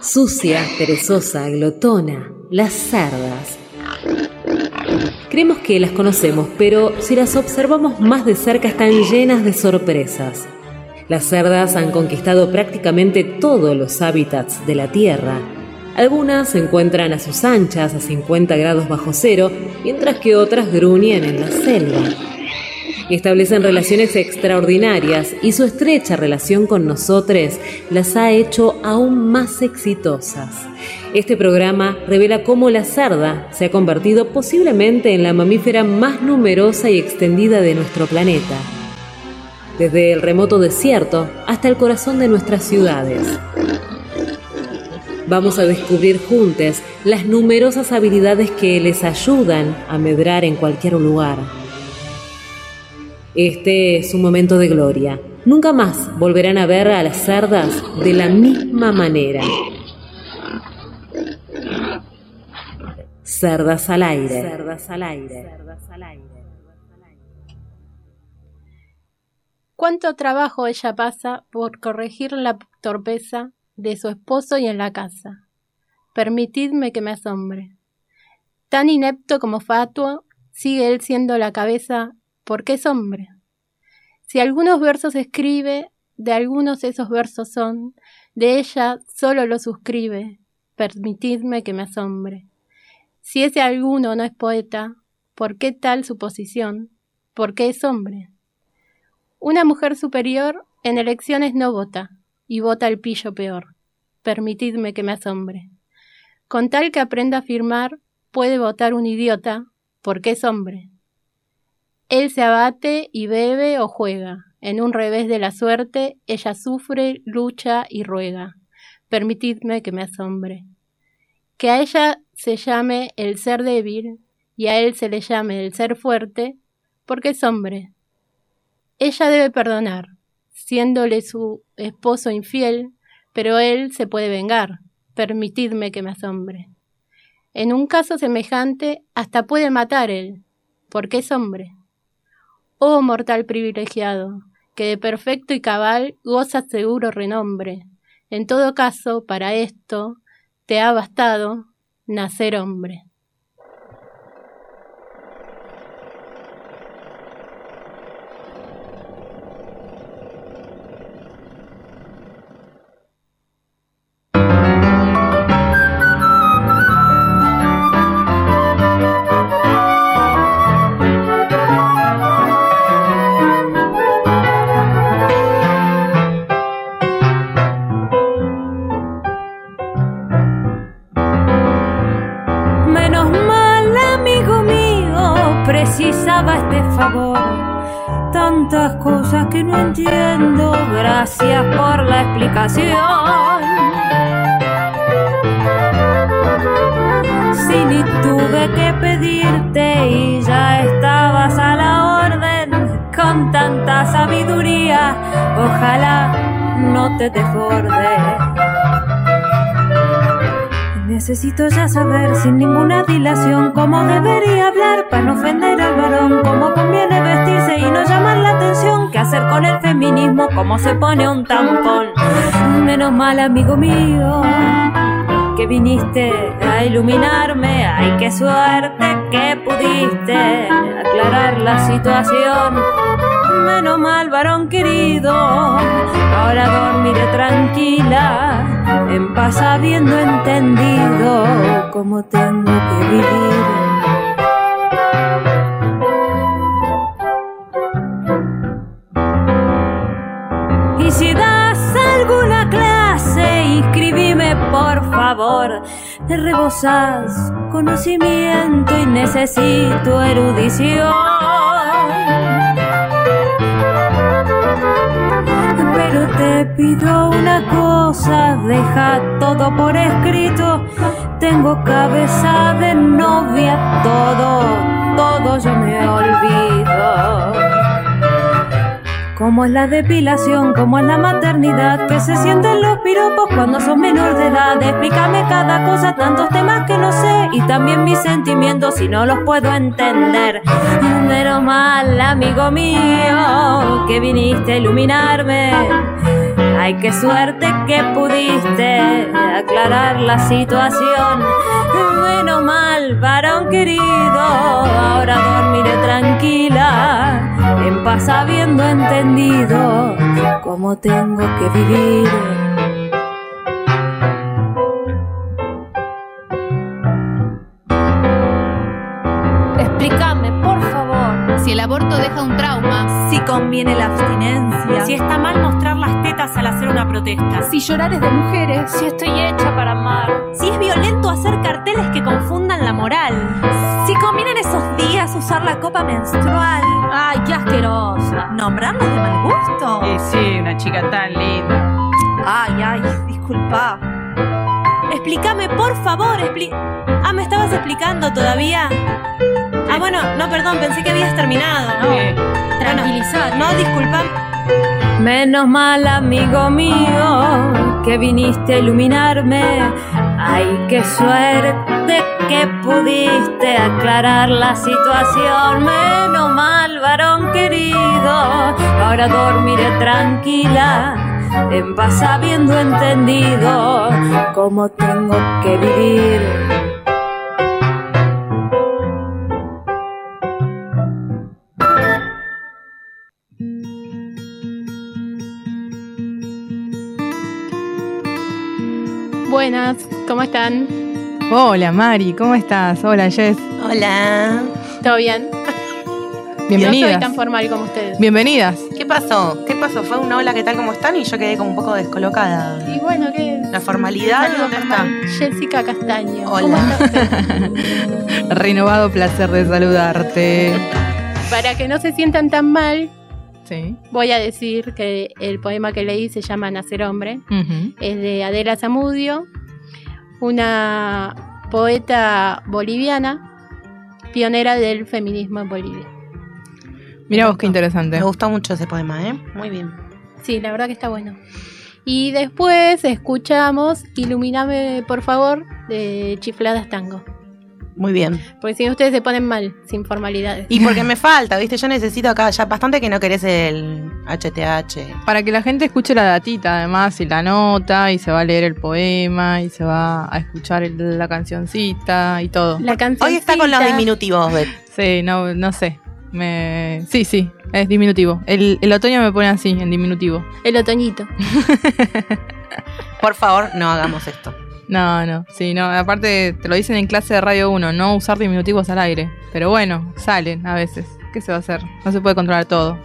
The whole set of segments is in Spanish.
Sucia, perezosa, glotona, las cerdas. Creemos que las conocemos, pero si las observamos más de cerca están llenas de sorpresas. Las cerdas han conquistado prácticamente todos los hábitats de la Tierra. Algunas se encuentran a sus anchas a 50 grados bajo cero, mientras que otras gruñen en la selva establecen relaciones extraordinarias y su estrecha relación con nosotros las ha hecho aún más exitosas. Este programa revela cómo la sarda se ha convertido posiblemente en la mamífera más numerosa y extendida de nuestro planeta, desde el remoto desierto hasta el corazón de nuestras ciudades. Vamos a descubrir juntos las numerosas habilidades que les ayudan a medrar en cualquier lugar este es un momento de gloria. Nunca más volverán a ver a las cerdas de la misma manera. Cerdas al aire. Cerdas al aire. Cuánto trabajo ella pasa por corregir la torpeza de su esposo y en la casa. Permitidme que me asombre. Tan inepto como fatuo, sigue él siendo la cabeza porque es hombre. Si algunos versos escribe, de algunos esos versos son, de ella solo lo suscribe, permitidme que me asombre. Si ese alguno no es poeta, ¿por qué tal suposición? Porque es hombre. Una mujer superior en elecciones no vota, y vota el pillo peor. Permitidme que me asombre. Con tal que aprenda a firmar, puede votar un idiota, porque es hombre. Él se abate y bebe o juega. En un revés de la suerte, ella sufre, lucha y ruega. Permitidme que me asombre. Que a ella se llame el ser débil y a él se le llame el ser fuerte, porque es hombre. Ella debe perdonar, siéndole su esposo infiel, pero él se puede vengar. Permitidme que me asombre. En un caso semejante, hasta puede matar él, porque es hombre. Oh mortal privilegiado, que de perfecto y cabal gozas seguro renombre. En todo caso, para esto te ha bastado nacer hombre. Que no entiendo, gracias por la explicación. Si ni tuve que pedirte y ya estabas a la orden con tanta sabiduría, ojalá no te desborde. Necesito ya saber sin ninguna dilación cómo debería hablar para no ofender al varón, cómo conviene vestirse y no llamar la atención, qué hacer con el feminismo, cómo se pone un tampón. Menos mal, amigo mío, que viniste a iluminarme, ay, qué suerte que pudiste aclarar la situación. Menos mal, varón querido, ahora dormiré tranquila en paz habiendo entendido cómo tengo que vivir. Y si das alguna clase, inscribime por favor. Te rebosas conocimiento y necesito erudición. Pido una cosa, deja todo por escrito. Tengo cabeza de novia, todo, todo yo me olvido. Como es la depilación, como es la maternidad, que se sienten los piropos cuando son menor de edad. Explícame cada cosa, tantos temas que no sé, y también mis sentimientos si no los puedo entender. Pero mal, amigo mío, que viniste a iluminarme Ay, qué suerte que pudiste aclarar la situación. Menos mal, varón querido, ahora dormiré tranquila, en paz habiendo entendido cómo tengo que vivir. Explícame, por favor, Si el aborto deja un trauma, si conviene la abstinencia, Si está mal mostrar al hacer una protesta. si llorar es de mujeres, si estoy hecha para amar, Si es violento hacer carteles que confundan la moral. si conviene en esos días usar la copa menstrual. Ay, qué asquerosa. ¿Nombrarnos de mal gusto? Y sí, una chica tan linda. Ay, ay, disculpa. Explícame, por favor, expli... Ah, ¿me estabas explicando todavía? Ah, bueno, no, perdón, pensé que habías terminado. No, Eh, Tranquilizar. no disculpa. Menos mal, amigo mío, que viniste a iluminarme. Ay, qué suerte que pudiste aclarar la situación. Menos mal, varón querido, ahora dormiré tranquila, en paz habiendo entendido cómo tengo que vivir. Buenas, ¿cómo están? Hola Mari, ¿cómo estás? Hola Jess. Hola. ¿Todo bien? No Bienvenidas. soy tan formal como ustedes. Bienvenidas. ¿Qué pasó? ¿Qué pasó? Fue un hola, ¿qué tal? ¿Cómo están? Y yo quedé como un poco descolocada. Y bueno, ¿qué? La formalidad, ¿dónde está? formal. Jessica Castaño. Hola. ¿Cómo está? Renovado placer de saludarte. Para que no se sientan tan mal, Sí. voy a decir que el poema que leí se llama Nacer Hombre. Es de Adela Zamudio, una poeta boliviana, pionera del feminismo en Bolivia. Mira vos qué interesante. Me gustó mucho ese poema, ¿eh? Muy bien. Sí, la verdad que está bueno. Y después escuchamos Ilumíname, por favor, de Chifladas Tango. Muy bien. Porque si no, ustedes se ponen mal, sin formalidades. Y porque me falta, ¿viste? Yo necesito acá ya bastante que no querés el HTH. Para que la gente escuche la datita, además, y la nota, y se va a leer el poema, y se va a escuchar el- la cancioncita y todo. La canción. Hoy está con los diminutivos, Bet. Sí, no, no sé. Me... Sí, sí, es diminutivo. El, el otoño me pone así, en diminutivo. El otoñito. Por favor, no hagamos esto. No, no, sí, no. Aparte, te lo dicen en clase de Radio 1, no usar diminutivos al aire. Pero bueno, salen a veces. ¿Qué se va a hacer? No se puede controlar todo.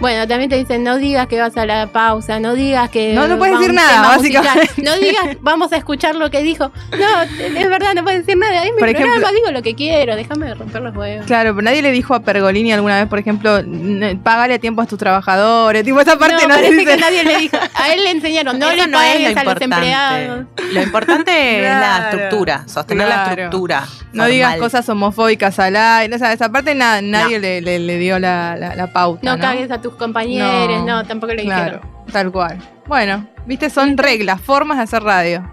Bueno, también te dicen, no digas que vas a la pausa, no digas que... No, no puedes decir nada, básicamente. musical, No digas, vamos a escuchar lo que dijo. No, es verdad, no puedes decir nada. Es mi Por programa, ejemplo- digo lo que quiero, déjame de romper los huevos. Claro, pero nadie le dijo a Pergolini alguna vez, por ejemplo, "N- págale a tiempo a tus trabajadores. Tipo, esa parte no, no, parece dice. que nadie le dijo. A él le enseñaron, no Eso le no pagues a los empleados. Lo importante es la estructura, sostener la estructura. No digas cosas homofóbicas al aire. O sea, esa parte na- nadie le, le- le dio la, la- la pauta. No, No, cagues a tus compañeros, No. no, tampoco le Claro, dijeron. tal cual. Bueno, viste, son reglas, formas de hacer radio.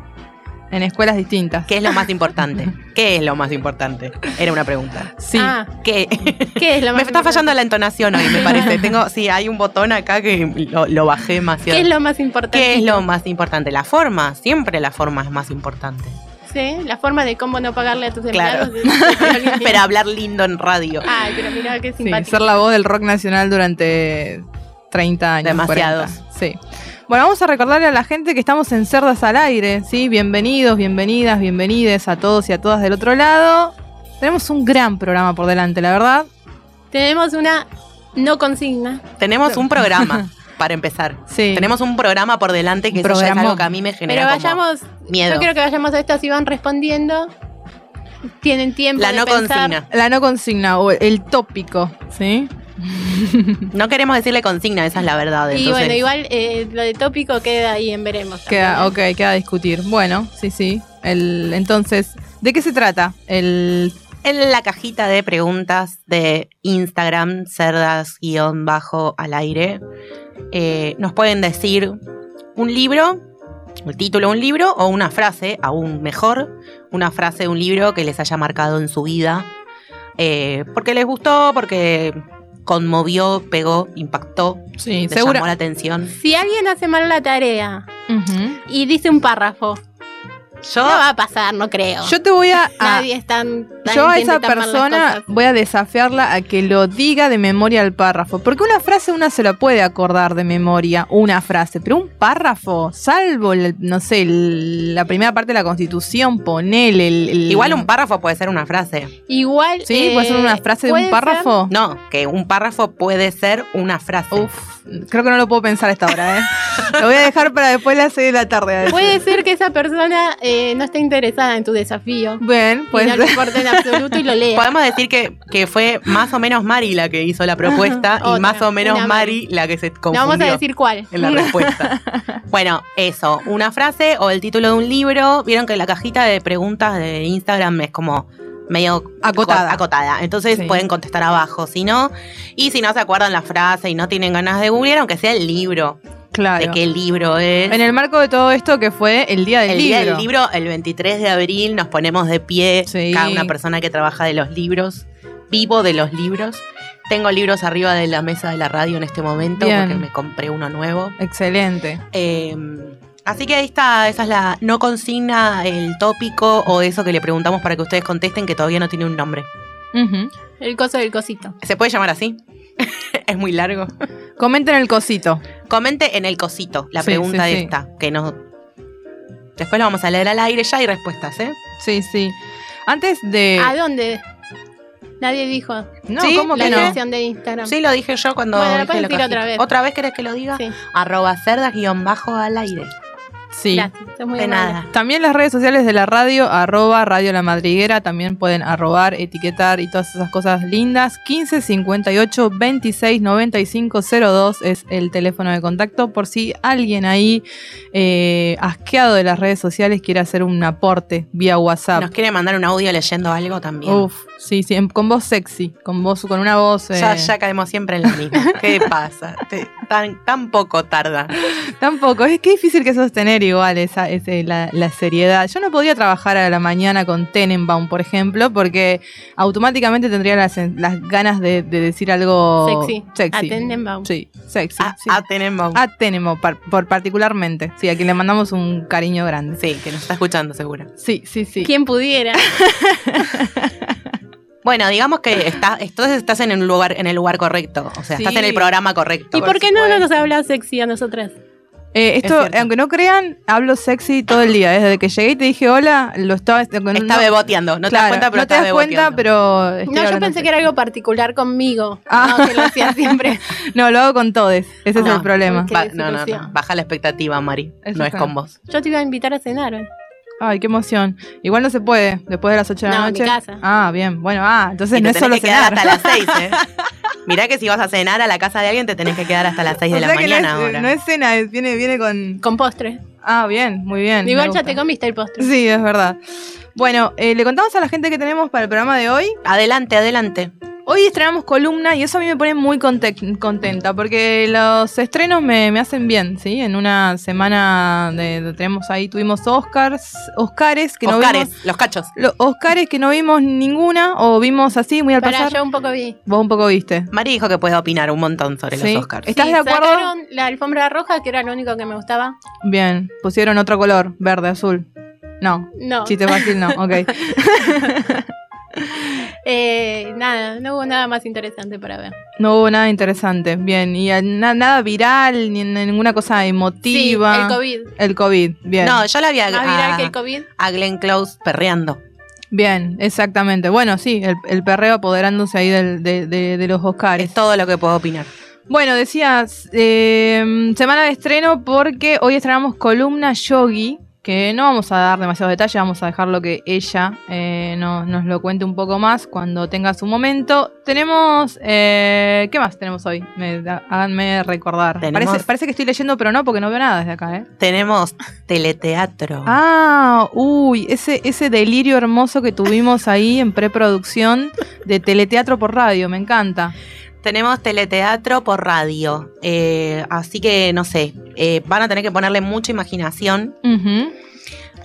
En escuelas distintas. ¿Qué es lo más importante? ¿Qué es lo más importante? Era una pregunta. Sí. Ah, ¿Qué? ¿qué es lo me más está importante? fallando la entonación hoy, me parece. Tengo, sí, hay un botón acá que lo, lo bajé demasiado. ¿Qué es lo más importante? ¿Qué es lo más importante? La forma. Siempre la forma es más importante. Sí, la forma de cómo no pagarle a tus Claro. empleados. Pero hablar lindo en radio. Ay, pero mira qué Sí, simpático. ser la voz del rock nacional durante 30 años. Demasiados. 40. Sí. Bueno, vamos a recordarle a la gente que estamos en Cerdas al Aire, ¿sí? Bienvenidos, bienvenidas, bienvenides a todos y a todas del otro lado. Tenemos un gran programa por delante, la verdad. Tenemos una no consigna. Tenemos un programa, para empezar. Sí. Tenemos un programa por delante que eso ya es algo que a mí me genera Pero como vayamos, miedo. yo quiero que vayamos a estas y van respondiendo. Tienen tiempo La de no pensar. consigna. La no consigna o el tópico, ¿sí? No queremos decirle consigna, esa es la verdad. Y entonces- bueno, igual eh, lo de tópico queda ahí en veremos. Queda, también. ok, queda a discutir. Bueno, sí, sí. El, entonces, ¿de qué se trata? El En la cajita de preguntas de Instagram, cerdas-bajo al aire, eh, nos pueden decir un libro, el título de un libro o una frase, aún mejor, una frase de un libro que les haya marcado en su vida. eh, porque les gustó, porque conmovió, pegó, impactó, Sí, te seguro. llamó la atención. Si alguien hace mal la tarea y dice un párrafo, Yo, no va a pasar, no creo. Yo te voy a. a- Nadie es tan. tan- yo a esa tan persona voy a desafiarla a que lo diga de memoria al párrafo. Porque una frase una se la puede acordar de memoria, una frase. Pero un párrafo, salvo, el- no sé, el- la primera parte de la constitución, ponele. El, el- igual un párrafo puede ser una frase. Igual. Sí, puede ser eh, una frase de un párrafo. No, que un párrafo puede ser una frase. Uf, creo que no lo puedo pensar a esta hora, ¿eh? lo voy a dejar para después de las 6 de la tarde. Puede ser que esa persona eh, no esté interesada en tu desafío. Bien, pues. no le importa en absoluto y lo lea. Podemos decir que, que fue más o menos Mari la que hizo la propuesta y Otra, más o menos Mari la que se No confundió vamos a decir cuál. en la respuesta. bueno, eso, una frase o el título de un libro. Vieron que la cajita de preguntas de Instagram es como medio Acotada. co- acotada. Entonces Sí. pueden contestar abajo, si no. Y si no se acuerdan la frase y no tienen ganas de googlear, aunque sea el libro, Claro. de qué libro es. En el marco de todo esto que fue el día del el libro. día del libro, el 23 de abril, nos ponemos de pie, Sí. cada una persona que trabaja de los libros, vivo de los libros. Tengo libros arriba de la mesa de la radio en este momento Bien. porque me compré uno nuevo. Excelente. Eh, así que ahí está, esa es la no consigna, el tópico o eso que le preguntamos para que ustedes contesten que todavía no tiene un nombre. El coso del cosito. ¿Se puede llamar así? es muy largo. Comenten el cosito. Comente en el cosito la Sí, pregunta sí, sí. esta, que no... Después la vamos a leer al aire, ya hay respuestas, ¿eh? Sí, sí. Antes de. ¿A dónde? Nadie dijo No, Sí, ¿cómo la que no? dirección de Instagram. Sí, lo dije yo cuando. Bueno, lo dije puedes la decir cajita. otra vez. ¿Otra vez querés que lo diga? Sí, Arroba cerdas guion bajo al aire. Sí. gracias. Muy De nada. También las redes sociales de la radio, arroba Radio La Madriguera, también pueden arrobar, etiquetar y todas esas cosas lindas. 15 58 26 95 02 es el teléfono de contacto por si alguien ahí eh, asqueado de las redes sociales quiere hacer un aporte vía WhatsApp. ¿Nos quiere mandar un audio leyendo algo también? Uf, sí, sí, con voz sexy, con voz, con una voz eh, Ya, ya caemos siempre en la misma. ¿Qué pasa? Te- tan, tan poco tarda. Tampoco, es que es difícil que sostener igual esa, ese- la, la seriedad. Yo no podría trabajar a la mañana con Tenenbaum, por ejemplo, porque automáticamente tendría las, las ganas de, de decir algo Sexy. sexy. A Tenenbaum. Sí, sexy. A, sí. a Tenenbaum. A Tenenbaum, par- por particularmente. Sí, a quien le mandamos un cariño grande. Sí, que nos está escuchando seguro. Sí, sí, sí. ¿Quién pudiera? Bueno, digamos que está, entonces estás en el lugar, en el lugar correcto. O sea, estás en el programa correcto. ¿Y por qué no supuesto. nos habla sexy a nosotras? Eh, Es esto, aunque no crean, hablo sexy todo el día. Desde que llegué y te dije hola, lo estaba... Está no- beboteando. No te das cuenta, pero no te das cuenta, pero... No, yo pensé sexy. que era algo particular conmigo. Ah. No, que lo hacía siempre. No, lo hago con todes. Ese es el problema. Qué Ba- no, no, no. Baja la expectativa, Mari. Eso no es con vos. Yo te iba a invitar a cenar hoy. Ay, qué emoción. Igual no se puede después de las 8 de la No, en mi noche. casa. Ah, bien. Bueno, ah, entonces Y no es solo que cenar. hasta las 6, ¿eh? Mirá que si vas a cenar a la casa de alguien, te tenés que quedar hasta las 6 de O la que mañana no es, ahora. no es cena, es- viene, viene con. Con postre. Ah, bien, muy bien. Igual ya te comiste el postre. Sí, es verdad. Bueno, eh, le contamos a la gente que tenemos para el programa de hoy. Adelante, adelante. Hoy estrenamos columna y eso a mí me pone muy conte- contenta porque los estrenos me, me hacen bien, ¿sí? En una semana de, de- tenemos ahí, tuvimos Oscars, Oscares, que no Oscares, vimos. los cachos. lo- Oscares que no vimos ninguna o vimos así muy al Para pasar. yo un poco vi. Vos un poco viste. Mari dijo que puede opinar un montón sobre Sí. los Oscars. ¿Estás Sí, de acuerdo? sacaron la alfombra roja, que era lo único que me gustaba. Bien, pusieron otro color, verde, azul. No, No. chiste fácil no, ok. Eh, nada, no hubo nada más interesante para ver. No hubo nada interesante. Bien, y na- nada viral, ni ni ninguna cosa Sí, emotiva. el COVID. El COVID, bien. No, yo la vi a, Más viral a- que el COVID. a Glenn Close perreando. Bien, exactamente. Bueno, sí, el, el perreo apoderándose ahí del- de, de- de los Oscars. Es todo lo que puedo opinar. Bueno, decías, eh, semana de estreno porque hoy estrenamos columna Yogi, que no vamos a dar demasiados detalles, vamos a dejarlo que ella eh, no- nos lo cuente un poco más cuando tenga su momento. Tenemos, eh, ¿qué más tenemos hoy? Me, háganme recordar. Tenemos- Parece, parece que estoy leyendo, pero no, porque no veo nada desde acá, ¿eh? Tenemos teleteatro. Ah, uy, ese, ese delirio hermoso que tuvimos ahí en preproducción de teleteatro por radio, me encanta. Tenemos teleteatro por radio. Eh, así que, no sé, eh, van a tener que ponerle mucha imaginación.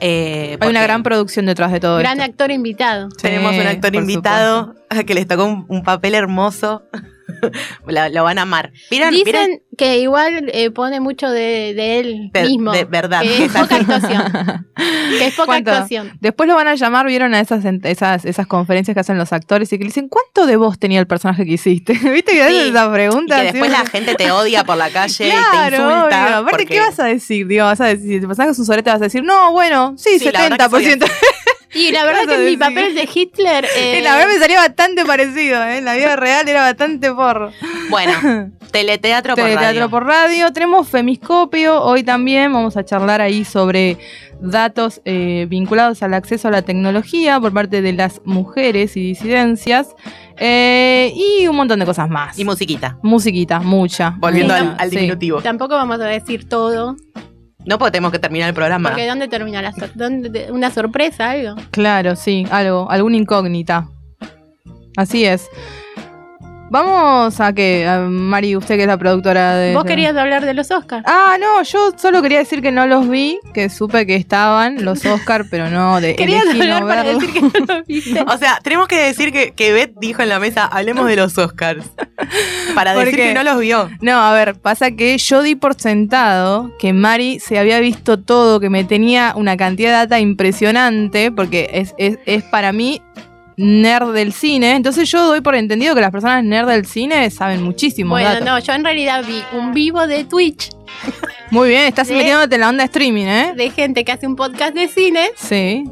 Eh, Hay una gran producción detrás de todo Gran esto. actor invitado. Tenemos un actor invitado que les tocó un, un papel hermoso. La- lo van a amar. ¿Vieron? Dicen que igual eh, pone mucho de, de él mismo. de verdad, Que es poca actuación. Que es poca ¿Cuánto? actuación. Después lo van a llamar, vieron a esas, esas, esas conferencias que hacen los actores y que le dicen, ¿cuánto de voz tenía el personaje que hiciste? ¿Viste que Sí. esa Y pregunta? que después la gente te odia por la calle y te Claro, insulta. obvio. Aparte, porque- ¿qué vas a decir? Digo, vas a decir, si tu personaje es un sorete, vas a decir, no, bueno, sí, Sí, la verdad que soy 70%. Y la verdad que mi decir? papel de Hitler. eh, La verdad me salía bastante parecido, ¿eh? En la vida real era bastante porro. Bueno, teleteatro por Teleteatro radio. por radio. Tenemos Femiscopio. Hoy también vamos a charlar ahí sobre datos eh, vinculados al acceso a la tecnología por parte de las mujeres y disidencias. Eh, y un montón de cosas más. Y musiquita. Musiquita, mucha. Volviendo al, al sí. diminutivo. Tampoco vamos a decir todo. No porque tenemos que terminar el programa. Porque ¿dónde termina la sor- dónde- ¿Una sorpresa, algo? Claro, sí, algo, alguna incógnita. Así es. Vamos a que, a Mari, usted que es la productora de... Vos querías hablar de los Oscars. Ah, no, yo solo quería decir que no los vi, que supe que estaban los Oscar, pero no de Querías hablar no para decir que no lo viste. O sea, tenemos que decir que, que Beth dijo en la mesa, hablemos de los Oscars. Para ¿Por decir qué? que no los vio. No, a ver, pasa que yo di por sentado que Mari se había visto todo, que me tenía una cantidad de data impresionante, porque es, es, es para mí nerd del cine. Entonces yo doy por entendido que las personas nerd del cine saben muchísimo. Bueno, no, yo en realidad vi un vivo de Twitch Muy bien, estás metiéndote en la onda streaming, ¿eh? de gente que hace un podcast de cine Sí.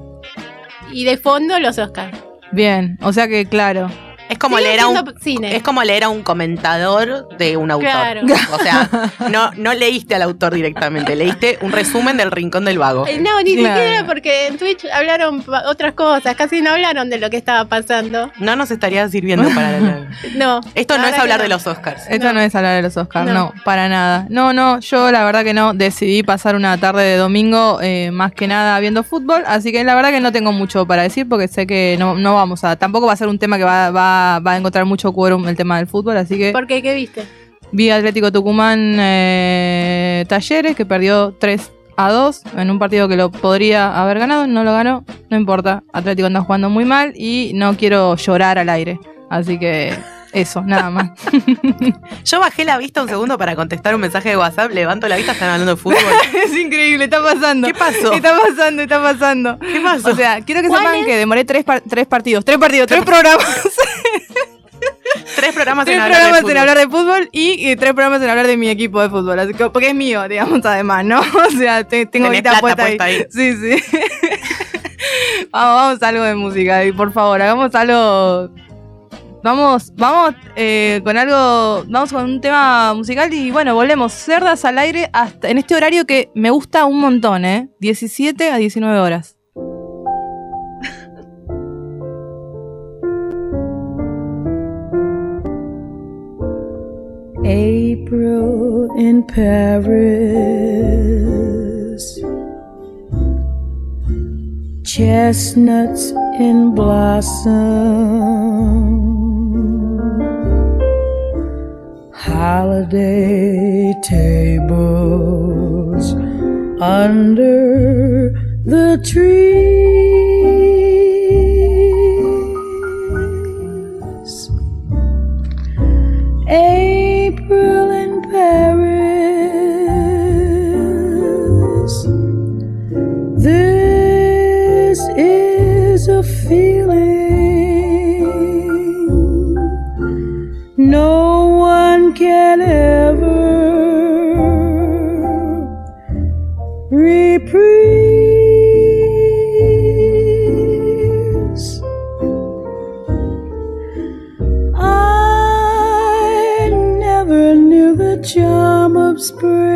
y de fondo los Oscars. Bien, o sea que claro. Es como, leer a un, cine. es como leer a un comentador de un autor. Claro. O sea, no, no leíste al autor directamente, leíste un resumen del Rincón del Vago. Eh, No, ni Claro. siquiera porque en Twitch hablaron otras cosas, casi no hablaron de lo que estaba pasando. No nos estaría sirviendo para la... No. Esto no es hablar de los Oscars. Esto no, No. es hablar de los Oscars, no. No. para nada. No, no, yo la verdad que no. Decidí pasar una tarde de domingo eh, más que nada viendo fútbol, así que la verdad que no tengo mucho para decir porque sé que no, no vamos a. Tampoco va a ser un tema que va, va, va a encontrar mucho quórum el tema del fútbol, así que ¿Por qué? ¿Qué viste? vi Atlético Tucumán eh, Talleres que perdió 3 a 2 en un partido que lo podría haber ganado, no lo ganó, no importa. Atlético anda jugando muy mal y no quiero llorar al aire, así que eso, nada más. Yo bajé la vista un segundo para contestar un mensaje de WhatsApp, levanto la vista, están hablando de fútbol. es increíble, está pasando. ¿Qué pasó? Está pasando, está pasando. ¿Qué pasó? O sea, quiero que ¿Cuál sepan es? que demoré tres, par- tres partidos, tres partidos, tres programas, Tres programas tres en hablar de programas en hablar de fútbol y, y tres programas en hablar de mi equipo de fútbol, así que, porque es mío, digamos, además, ¿no? O sea, te- tengo plata puesta, ahí. ahí. Sí, sí. vamos, vamos a algo de música, y por favor, hagamos algo. Vamos, vamos eh, con algo, vamos con un tema musical y bueno, volvemos. Cerdas al aire hasta en este horario que me gusta un montón, ¿eh? 17 a 19 horas. April in Paris, chestnuts in blossom, holiday tables under the trees. April in Paris. Can ever reprise. I never knew the charm of spring,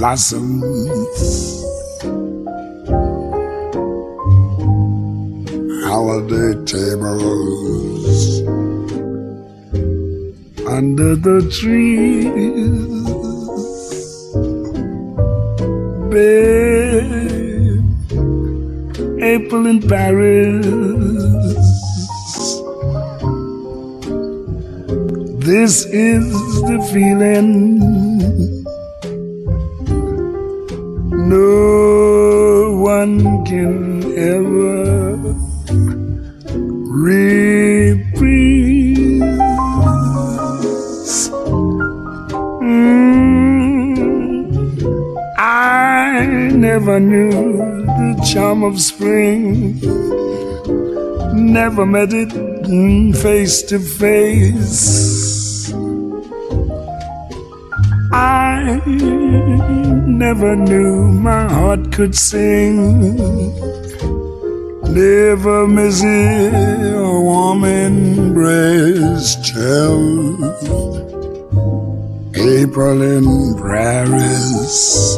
blossoms. Holiday tables under the trees. Babe, April in Paris. never met it face to face. I never knew my heart could sing. Never miss a warm embrace, chill. April in Paris.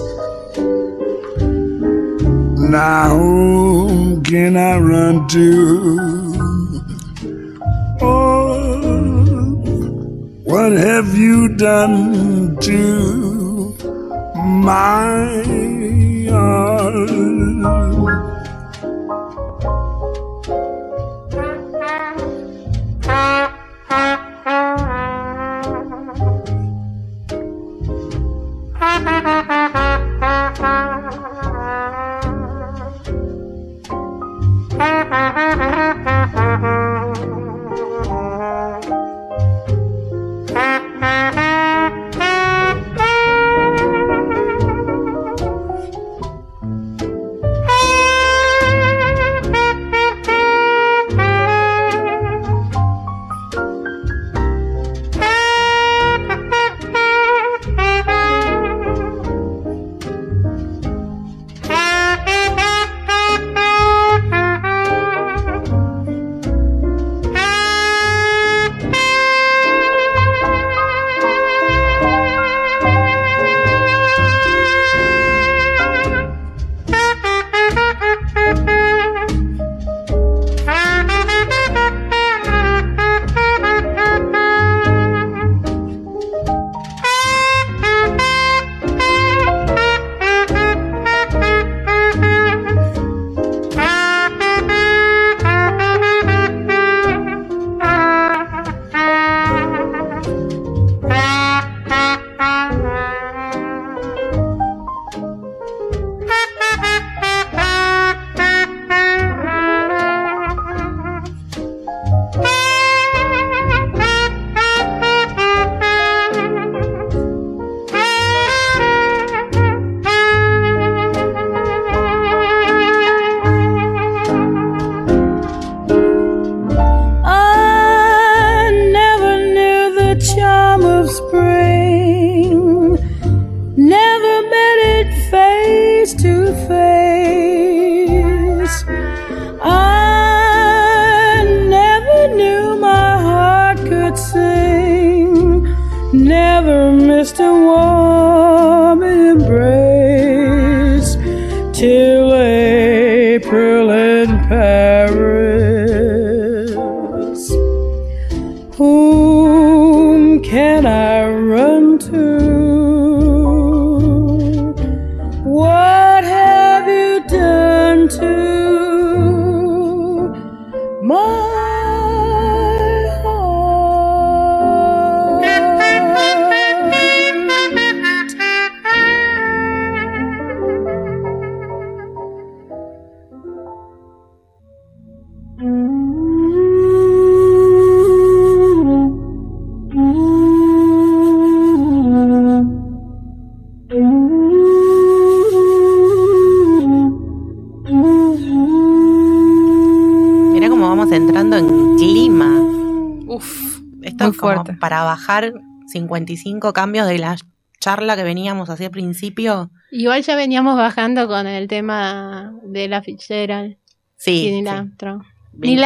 para bajar 55 cambios de la charla que veníamos hacia el principio. Igual ya veníamos bajando con el tema de la fichera Sí. Y Neil sí. Armstrong. Bien.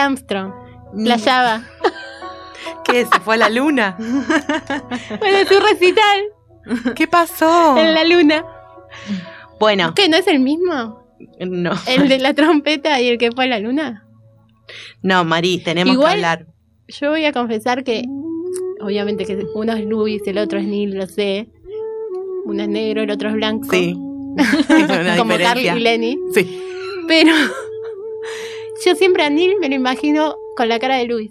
La llava. ¿Qué? ¿Se fue a la luna? bueno, su recital. ¿Qué pasó? En la luna. Bueno. ¿Qué? ¿No es el mismo? No. ¿El de la trompeta y el que fue a la luna? No, Marí, tenemos que hablar. Yo voy a confesar que obviamente que uno es Luis, el otro es Neil, lo sé. Uno es negro, el otro es blanco. Sí. Es Como Carly y Lenny. Sí. Pero yo siempre a Neil me lo imagino con la cara de Luis.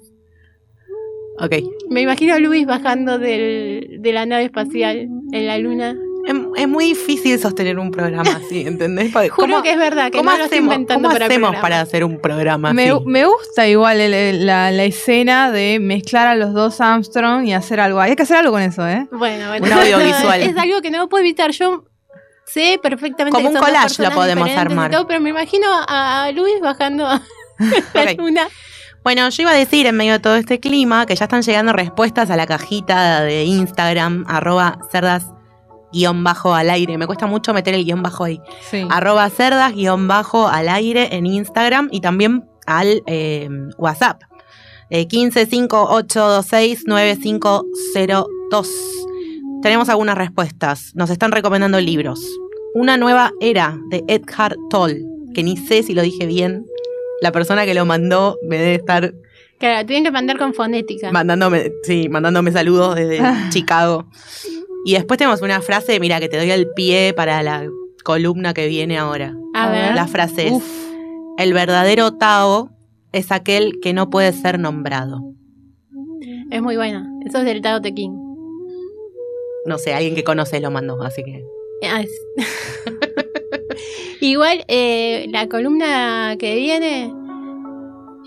Ok. Me imagino a Luis bajando del- de la nave espacial en la luna. Es, muy difícil sostener un programa así, ¿entendés? Juro ¿cómo- que es verdad, que ¿Cómo no lo estoy hacemos, inventando cómo para hacemos programa. para hacer un programa Me, así? me gusta igual el- el- la, la escena de mezclar a los dos Armstrong y hacer algo. Hay que hacer algo con eso, ¿eh? Bueno, bueno. Un audiovisual. es algo que no puedo evitar. Yo sé perfectamente Como que un son collage lo podemos armar. todo, pero me imagino a, Luis bajando a la luna. Bueno, yo iba a decir en medio de todo este clima que ya están llegando respuestas a la cajita de Instagram, arroba cerdas guion bajo al aire. Me cuesta mucho meter el guion bajo ahí. Sí. Arroba cerdas guion bajo al aire en Instagram y también al eh, WhatsApp. Eh, 1558269502. Tenemos algunas respuestas. Nos están recomendando libros. Una nueva era de Edgar Toll, que ni sé si lo dije bien. La persona que lo mandó me debe estar Claro, tienen que mandar con fonética. mandándome, sí, mandándome saludos desde. Chicago. Y después tenemos una frase, mira, que te doy el pie para la columna que viene ahora. a ver. La frase es, Uf. el verdadero Tao es aquel que no puede ser nombrado. Es muy buena. Eso es del Tao Te King. No sé, alguien que conoce lo mandó, así que... Ah, Igual, eh, la columna que viene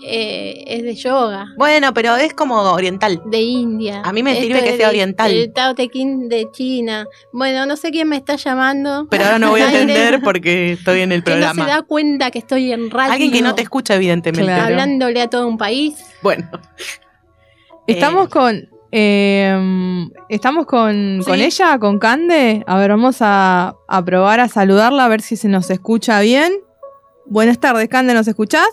eh, es de yoga, Bueno, pero es como oriental. de India. A mí me sirve que es sea oriental. El Tao Te de China. Bueno, no sé quién me está llamando. Pero ahora no voy a Aire, entender porque estoy en el Que no se programa. da cuenta que estoy en radio. Alguien que no te escucha, evidentemente. Claro. Hablándole a todo un país. Bueno. Estamos Eh, con. eh, estamos con, Sí. con ella, con Cande. A ver, vamos a, a probar a saludarla, a ver si se nos escucha bien. Buenas tardes, Cande, ¿nos escuchás?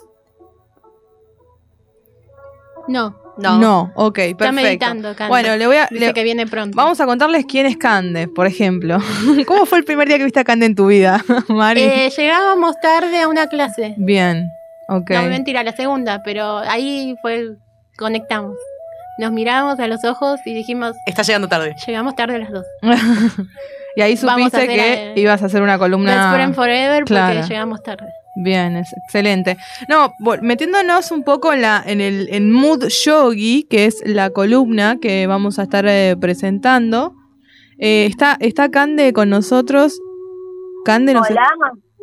No, no. ok, está perfecto. meditando, Cande. Bueno, le voy a. Dice le- que viene pronto. vamos a contarles quién es Cande, por ejemplo. ¿Cómo fue el primer día que viste a Cande en tu vida, Mari? Eh, llegábamos tarde a una clase. Bien, ok. No, mentira, la segunda, pero ahí fue, conectamos. Nos miramos a los ojos y dijimos, Está llegando tarde. llegamos tarde a las dos. y ahí a supiste que eh, ibas a hacer una Best columna. Friend Forever claro. porque llegamos tarde. Bien, es excelente. No, metiéndonos un poco en la en el en mood yogi, que es la columna que vamos a estar eh, presentando. Eh, está está Cande con nosotros. Cande nos Hola.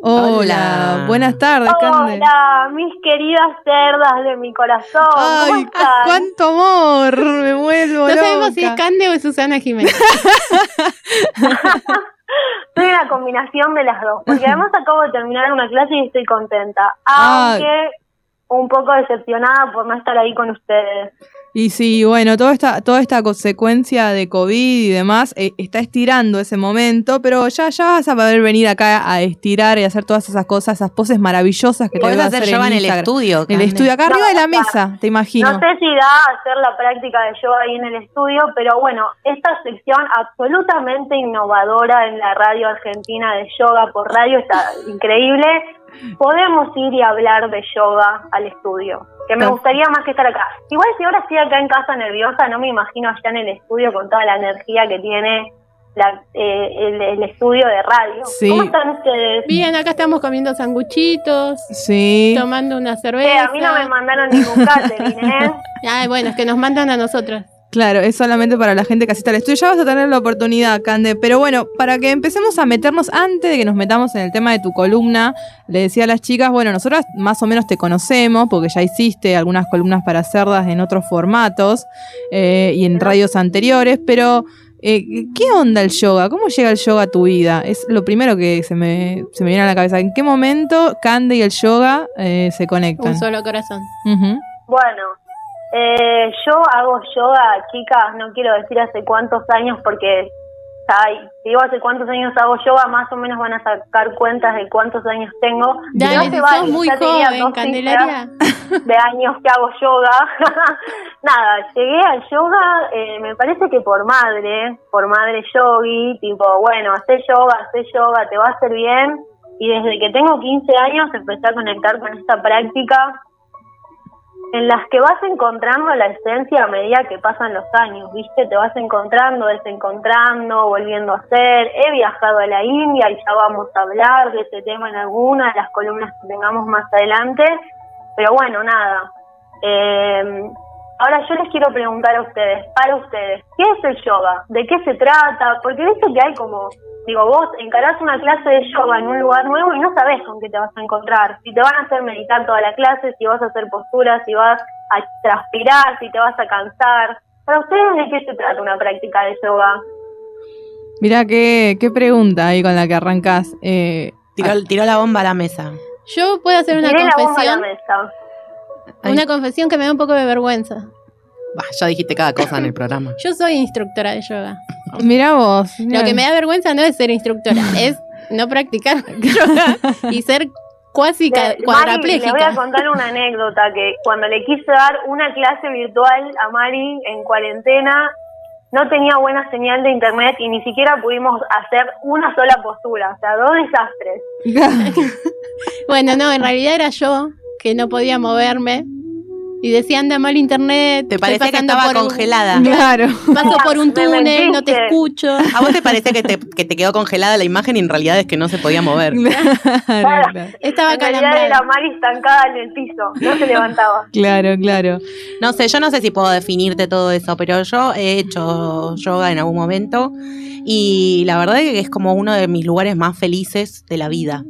Hola. Hola. Buenas tardes, Cande. Hola, mis queridas cerdas de mi corazón. ¿Cómo Ay, están? cuánto amor, me vuelvo No sabemos si es. Cande o es Susana Jiménez. Soy una combinación de las dos, porque además acabo de terminar una clase y estoy contenta, aunque un poco decepcionada por no estar ahí con ustedes. Y sí, bueno, toda esta, toda esta consecuencia de COVID y demás eh, está estirando ese momento, pero ya, ya vas a poder venir acá a estirar y hacer todas esas cosas, esas poses maravillosas que te Podés voy a hacer hacer yoga en el estudio. En el estudio, acá No, arriba de la mesa, te imagino. No sé si da a hacer la práctica de yoga ahí en el estudio, pero bueno, esta sección absolutamente innovadora en la radio argentina de yoga por radio está increíble. Podemos ir y hablar de yoga al estudio, que me gustaría más que estar acá. Igual si ahora estoy acá en casa nerviosa, no me imagino allá en el estudio con toda la energía que tiene la- eh, el, el estudio de radio. Sí. ¿Cómo están ustedes? Bien, acá estamos comiendo sanguchitos, Sí. tomando una Eh, cerveza. a mí no me mandaron ningún catering, ¿eh? Ay, bueno, es que nos mandan a nosotras. Claro, es solamente para la gente que asiste al estudio. Ya vas a tener la oportunidad, Cande. Pero bueno, para que empecemos a meternos, antes de que nos metamos en el tema de tu columna, le decía a las chicas, bueno, nosotras más o menos te conocemos, porque ya hiciste algunas columnas para cerdas en otros formatos eh, y en radios anteriores, pero eh, ¿qué onda el yoga? ¿Cómo llega el yoga a tu vida? Es lo primero que se me, se me viene a la cabeza. ¿En qué momento Cande y el yoga eh, se conectan? Un solo corazón. Bueno, eh, yo hago yoga, chicas, no quiero decir hace cuántos años porque Ay, si digo hace cuántos años hago yoga, más o menos van a sacar cuentas de cuántos años tengo. Dale, No muy ya joven, dos Candelaria. de años que hago yoga. Nada, llegué al yoga, eh, me parece que por madre, por madre yogi, tipo, bueno, hace yoga, hace yoga, te va a hacer bien. Y desde que tengo 15 años empecé a conectar con esta práctica en las que vas encontrando la esencia a medida que pasan los años, ¿viste? Te vas encontrando, desencontrando, volviendo a hacer. He viajado a la India y ya vamos a hablar de ese tema en alguna de las columnas que tengamos más adelante. Pero bueno, nada. Eh, ahora yo les quiero preguntar a ustedes, para ustedes, ¿qué es el yoga? ¿De qué se trata? Porque viste que hay como, digo, vos encarás una clase de yoga en un lugar nuevo y no sabés con qué te vas a encontrar. Si te van a hacer meditar toda la clase, si vas a hacer posturas, si vas a transpirar, si te vas a cansar. Para ustedes, ¿de qué se trata una práctica de yoga? Mirá qué, qué pregunta ahí con la que arrancás. Eh, Tiró, tiró la bomba a la mesa. Yo puedo hacer una Tiré la bomba a la confesión. mesa. Una confesión que me da un poco de vergüenza. Bah, ya dijiste cada cosa en el programa. Yo soy instructora de yoga. mirá vos. mirá. Lo que me da vergüenza no es ser instructora, es no practicar yoga y ser cuasi ca- Le- Mari, le voy a cuadraplégica. contar una anécdota que cuando le quise dar una clase virtual a Mari en cuarentena, no tenía buena señal de internet y ni siquiera pudimos hacer una sola postura, o sea, dos desastres. Bueno, no, en realidad era yo que no podía moverme y decía anda mal internet. Te parecía que estaba por un- congelada. Claro. Paso por un túnel, no te escucho. A vos te parece que te, que te quedó congelada la imagen y en realidad es que no se podía mover. Claro, claro. Estaba en realidad calambrada. era Mari estancada en el piso, no se levantaba. Claro, claro. No sé, yo no sé si puedo definirte todo eso, pero yo he hecho yoga en algún momento y la verdad es que es como uno de mis lugares más felices de la vida.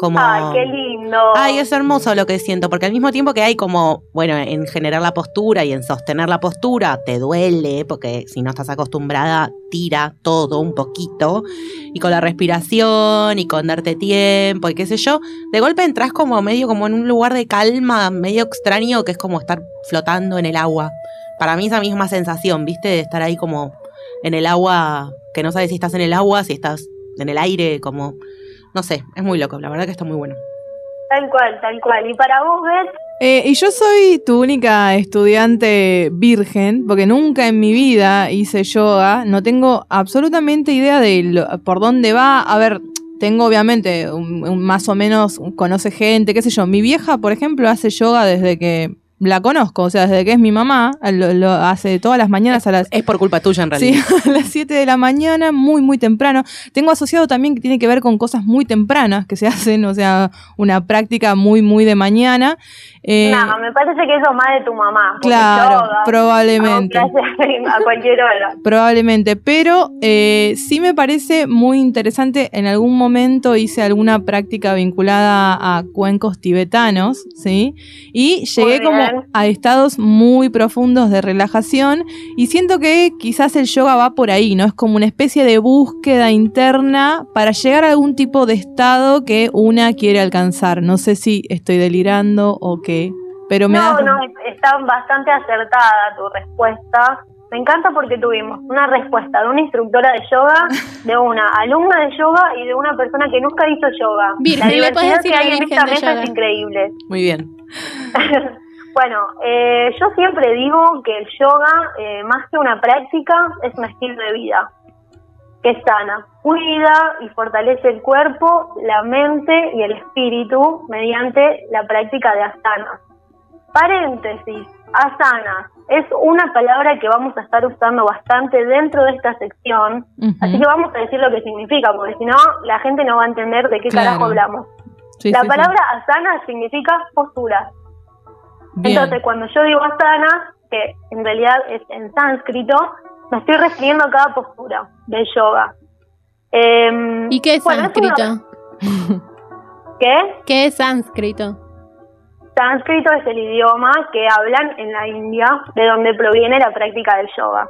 Como... Ay, qué lindo. Ay, es hermoso lo que siento, porque al mismo tiempo que hay como, bueno, en generar la postura y en sostener la postura, te duele, porque si no estás acostumbrada, tira todo un poquito, y con la respiración y con darte tiempo y qué sé yo, de golpe entras como medio como en un lugar de calma, medio extraño, que es como estar flotando en el agua. Para mí esa misma sensación, ¿viste? De estar ahí como en el agua, que no sabes si estás en el agua, si estás en el aire, como... No sé, es muy loco, la verdad que está muy bueno. Tal cual, tal cual. Y para vos, Beth, Eh, y yo soy tu única estudiante virgen, porque nunca en mi vida hice yoga, no tengo absolutamente idea de lo- por dónde va. A ver, tengo obviamente un- un más o menos, conoce gente, qué sé yo. Mi vieja, por ejemplo, hace yoga desde que la conozco, o sea, desde que es mi mamá, lo, lo hace todas las mañanas a las Es por culpa tuya en Sí, realidad. a las 7 de la mañana, muy, muy temprano. Tengo asociado también que tiene que ver con cosas muy tempranas que se hacen, o sea, una práctica muy, muy de mañana. Eh, nada, me parece que eso más de tu mamá. claro, yoga, probablemente. a cualquier hora. Probablemente, pero eh, sí me parece muy interesante. En algún momento hice alguna práctica vinculada a cuencos tibetanos, ¿sí? Y llegué como a estados muy profundos de relajación y siento que quizás el yoga va por ahí, ¿no? Es como una especie de búsqueda interna para llegar a algún tipo de estado que una quiere alcanzar. No sé si estoy delirando o qué, pero me no, da... no, está bastante acertada tu respuesta. Me encanta porque tuvimos una respuesta de una instructora de yoga, de una alumna de yoga y de una persona que nunca hizo yoga. Virgen, la diversidad que la hay en esta mesa yoga. es increíble. Muy bien. bueno, eh, yo siempre digo que el yoga, eh, más que una práctica, es un estilo de vida que sana, cuida y fortalece el cuerpo, la mente y el espíritu mediante la práctica de asanas. Paréntesis, asanas es una palabra que vamos a estar usando bastante dentro de esta sección, así que vamos a decir lo que significa, porque si no, la gente no va a entender de qué Claro. carajo hablamos. Sí, la sí, sí. palabra asana significa postura. Bien. Entonces, cuando yo digo asana, que en realidad es en sánscrito, me estoy refiriendo a cada postura del yoga. Em, ¿Y qué es bueno, es una- sánscrito? ¿Qué? ¿Qué es sánscrito? Sánscrito es el idioma que hablan en la India, de donde proviene la práctica del yoga.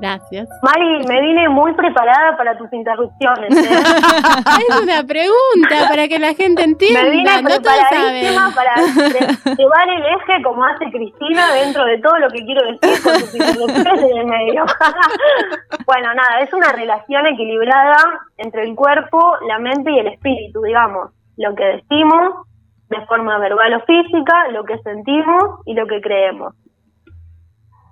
Gracias. Mari, me vine muy preparada para tus interrupciones. ¿eh? Es una pregunta para que la gente me vine entienda. No todos preparadísima saben. para lle- llevar el eje como hace Cristina dentro de todo lo que quiero decir con tus interrupciones en el medio. bueno, nada, es una relación equilibrada entre el cuerpo, la mente y el espíritu, digamos. Lo que decimos de forma verbal o física, lo que sentimos y lo que creemos.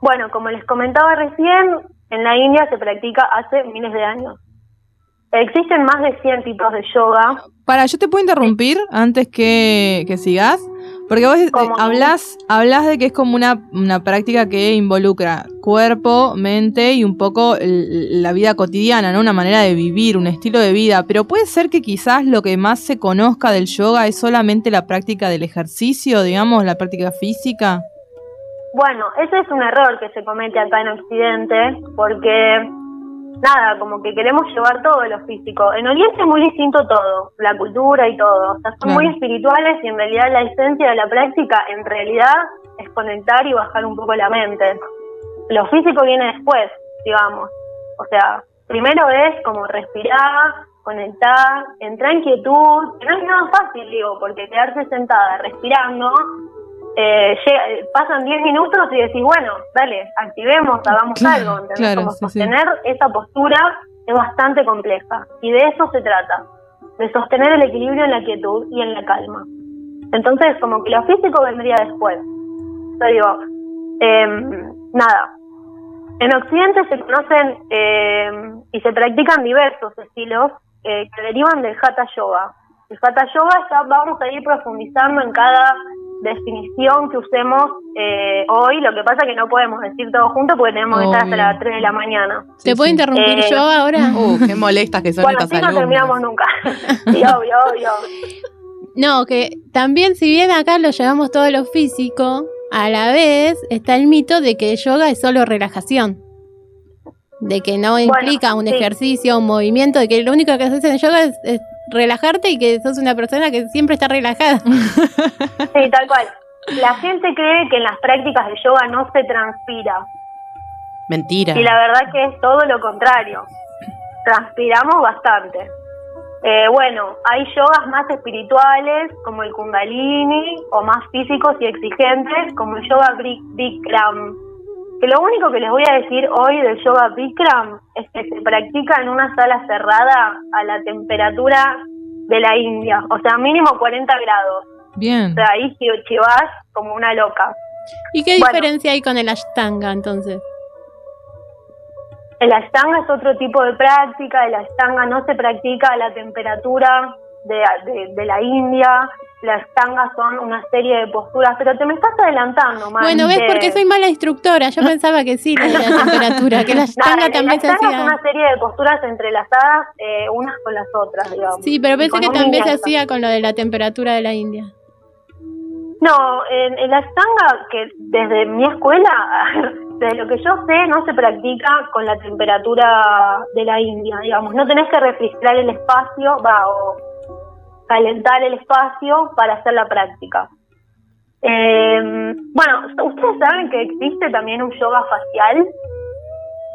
Bueno, como les comentaba recién, en la India se practica hace miles de años. Existen más de 100 tipos de yoga. Para, yo te puedo interrumpir antes que, que sigas. Porque vos eh, hablas, hablas de que es como una, una práctica que involucra cuerpo, mente y un poco la vida cotidiana, ¿no? Una manera de vivir, un estilo de vida. Pero puede ser que quizás lo que más se conozca del yoga es solamente la práctica del ejercicio, digamos, la práctica física. Bueno, ese es un error que se comete acá en Occidente, porque nada, como que queremos llevar todo lo físico. En Oriente es muy distinto todo, la cultura y todo. O sea, son Claro. muy espirituales y en realidad la esencia de la práctica en realidad es conectar y bajar un poco la mente. Lo físico viene después, digamos. O sea, primero es como respirar, conectar, entrar en quietud. No es nada fácil, digo, porque quedarse sentada respirando eh, llega- eh, pasan 10 minutos y decís, bueno, dale, activemos, hagamos Claro, algo. ¿entendés? claro, Como sí, sí. sostener esa postura es bastante compleja y de eso se trata, de sostener el equilibrio en la quietud y en la calma. Entonces, como que lo físico vendría después. Yo digo, em, nada. En Occidente se conocen em, y se practican diversos estilos eh, que derivan del Hatha Yoga. El Hatha Yoga ya vamos a ir profundizando en cada definición que usemos eh, hoy. Lo que pasa es que no podemos decir todo junto porque tenemos que estar hasta las 3 de la mañana. ¿Te puedo interrumpir Eh, yo ahora? Uh, qué molestas que son Bueno, estas así no terminamos nunca. sí, obvio, obvio. No, que también si bien acá lo llevamos todo lo físico, a la vez está el mito de que el yoga es solo relajación. De que no implica un sí. ejercicio, un movimiento, de que lo único que haces en el yoga es, es relajarte y que sos una persona que siempre está relajada. Sí, tal cual. La gente cree que en las prácticas de yoga no se transpira. Mentira. Y la verdad que es todo lo contrario. Transpiramos bastante. Eh, bueno, hay yogas más espirituales como el kundalini o más físicos y exigentes como el yoga Bik- Bikram. Que lo único que les voy a decir hoy del yoga Bikram es que se practica en una sala cerrada a la temperatura de la India, o sea, mínimo 40 grados. Bien. O sea, ahí chi- chivás como una loca. ¿Y qué Bueno. diferencia hay con el ashtanga entonces? El ashtanga es otro tipo de práctica, el ashtanga no se practica a la temperatura de, de- de la India, las ashtanga son una serie de posturas, pero te me estás adelantando, Mari, Bueno, ves que- porque soy mala instructora. Yo pensaba que sí, de la temperatura, que la Nada, ashtanga el también se ashtanga es hacía. una serie de posturas entrelazadas eh, unas con las otras, digamos. Sí, pero pensé que también se hacía con lo de la temperatura de la India. No, en el ashtanga, que desde mi escuela, desde lo que yo sé, no se practica con la temperatura de la India, digamos. No tenés que refrigerar el espacio, va, o calentar el espacio para hacer la práctica. Eh, bueno, ¿ustedes saben que existe también un yoga facial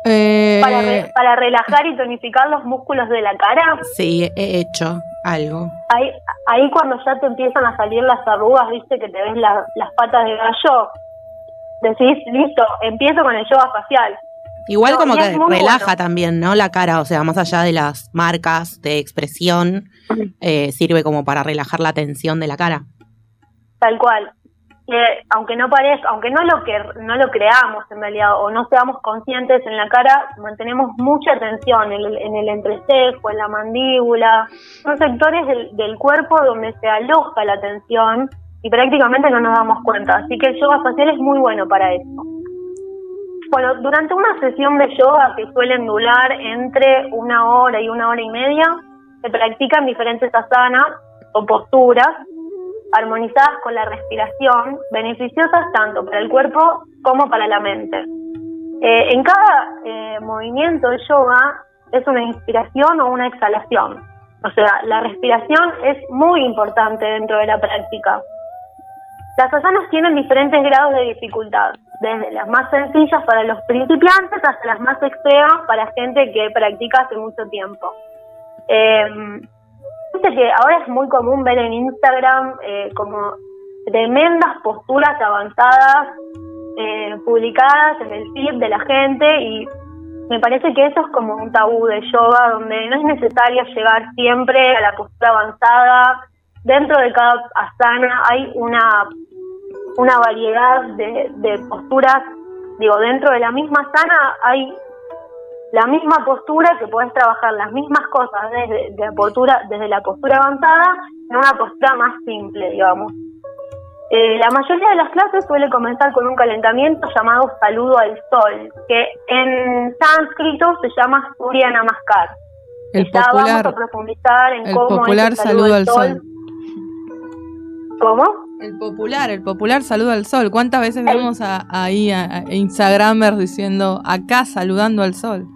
Eh, para, re- para relajar y tonificar los músculos de la cara? Sí, he hecho algo. Ahí, ahí cuando ya te empiezan a salir las arrugas, viste que te ves la- las patas de gallo, decís, listo, empiezo con el yoga facial. Igual No, como que relaja bueno. también, ¿no? La cara, o sea, más allá de las marcas de expresión, eh, sirve como para relajar la tensión de la cara. Tal cual. Eh, aunque no parezca, aunque no lo que no lo creamos en realidad o no seamos conscientes en la cara, mantenemos mucha tensión en el, en el entrecejo, en la mandíbula, son sectores del, del cuerpo donde se aloja la tensión y prácticamente no nos damos cuenta. Así que el yoga facial es muy bueno para eso. Bueno, durante una sesión de yoga que suelen durar entre una hora y una hora y media, se practican diferentes asanas o posturas armonizadas con la respiración, beneficiosas tanto para el cuerpo como para la mente. Eh, en cada eh, movimiento de yoga es una inspiración o una exhalación. O sea, la respiración es muy importante dentro de la práctica. Las asanas tienen diferentes grados de dificultad. Desde las más sencillas para los principiantes hasta las más extremas para gente que practica hace mucho tiempo. Eh, que ahora es muy común ver en Instagram eh, como tremendas posturas avanzadas eh, publicadas en el feed de la gente y me parece que eso es como un tabú de yoga donde no es necesario llegar siempre a la postura avanzada. Dentro de cada asana hay una, una variedad de, de posturas. Digo, dentro de la misma asana hay la misma postura que puedes trabajar las mismas cosas desde, de postura, desde la postura avanzada en una postura más simple, digamos. Eh, la mayoría de las clases suele comenzar con un calentamiento llamado saludo al sol, que en sánscrito se llama Surya Namaskar. El popular, vamos a profundizar en el cómo popular el saludo al sol. ¿Cómo? El popular, el popular saludo al sol. ¿Cuántas veces vemos a, ahí a, a Instagramers diciendo acá saludando al sol?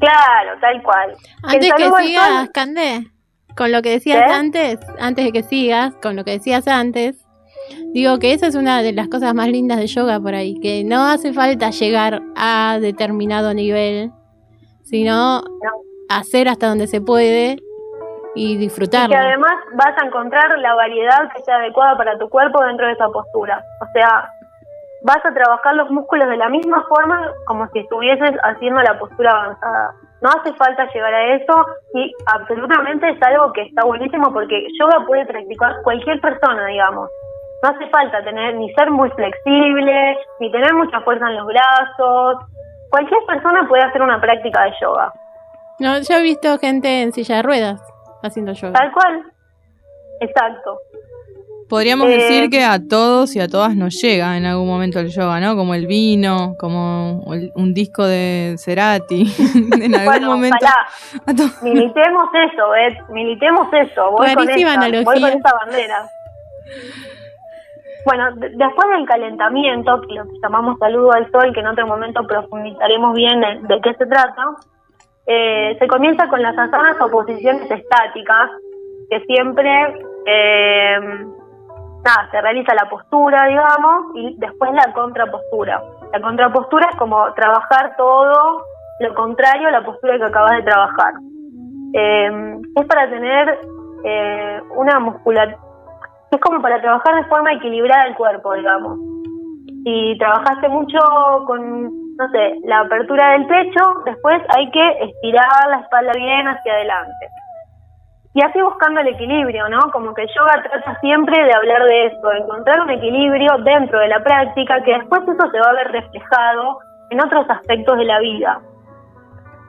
Claro, tal cual. Antes que sigas, sol- Candé, con lo que decías ¿Qué? antes, antes de que sigas, con lo que decías antes, digo que esa es una de las cosas más lindas de yoga por ahí, que no hace falta llegar a determinado nivel, sino hacer hasta donde se puede y Y disfrutarlo. que además vas a encontrar la variedad que sea adecuada para tu cuerpo dentro de esa postura. O sea, vas a trabajar los músculos de la misma forma como si estuvieses haciendo la postura avanzada. No hace falta llegar a eso y absolutamente es algo que está buenísimo porque yoga puede practicar cualquier persona, digamos. No hace falta tener ni ser muy flexible, ni tener mucha fuerza en los brazos. Cualquier persona puede hacer una práctica de yoga. No, yo he visto gente en silla de ruedas haciendo yoga. Tal cual. Exacto. Podríamos Eh, decir que a todos y a todas nos llega en algún momento el yoga, ¿no? Como el vino, como el- un disco de Cerati. en algún Bueno, momento. ojalá. Militemos eso, eh, militemos eso. Voy con, Clarísima esa, voy analogía. con esa bandera. Bueno, de- después del calentamiento, que lo que llamamos saludo al sol, que en otro momento profundizaremos bien de, de qué se trata, eh, se comienza con las asanas o posiciones estáticas, que siempre eh, nada, se realiza la postura, digamos, y después la contrapostura. La contrapostura es como trabajar todo lo contrario a la postura que acabas de trabajar. Eh, es para tener eh, una musculatura, es como para trabajar de forma equilibrada el cuerpo, digamos. Si trabajaste mucho con, no sé, la apertura del pecho, después hay que estirar la espalda bien hacia adelante. Y así buscando el equilibrio, ¿no? Como que el yoga trata siempre de hablar de eso, de encontrar un equilibrio dentro de la práctica, que después eso se va a ver reflejado en otros aspectos de la vida.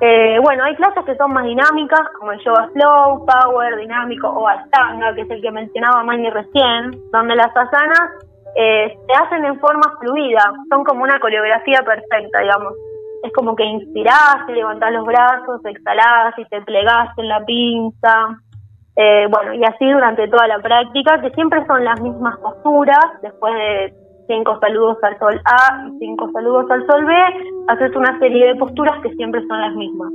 Eh, bueno, hay clases que son más dinámicas, como el yoga flow, power, dinámico o ashtanga, que es el que mencionaba Manny recién, donde las asanas eh, se hacen en forma fluida, son como una coreografía perfecta, digamos. Es como que inspirás, te levantás los brazos, exhalás y te plegás en la pinza. Eh, bueno, y así durante toda la práctica, que siempre son las mismas posturas, después de cinco saludos al sol A y cinco saludos al sol B, haces una serie de posturas que siempre son las mismas.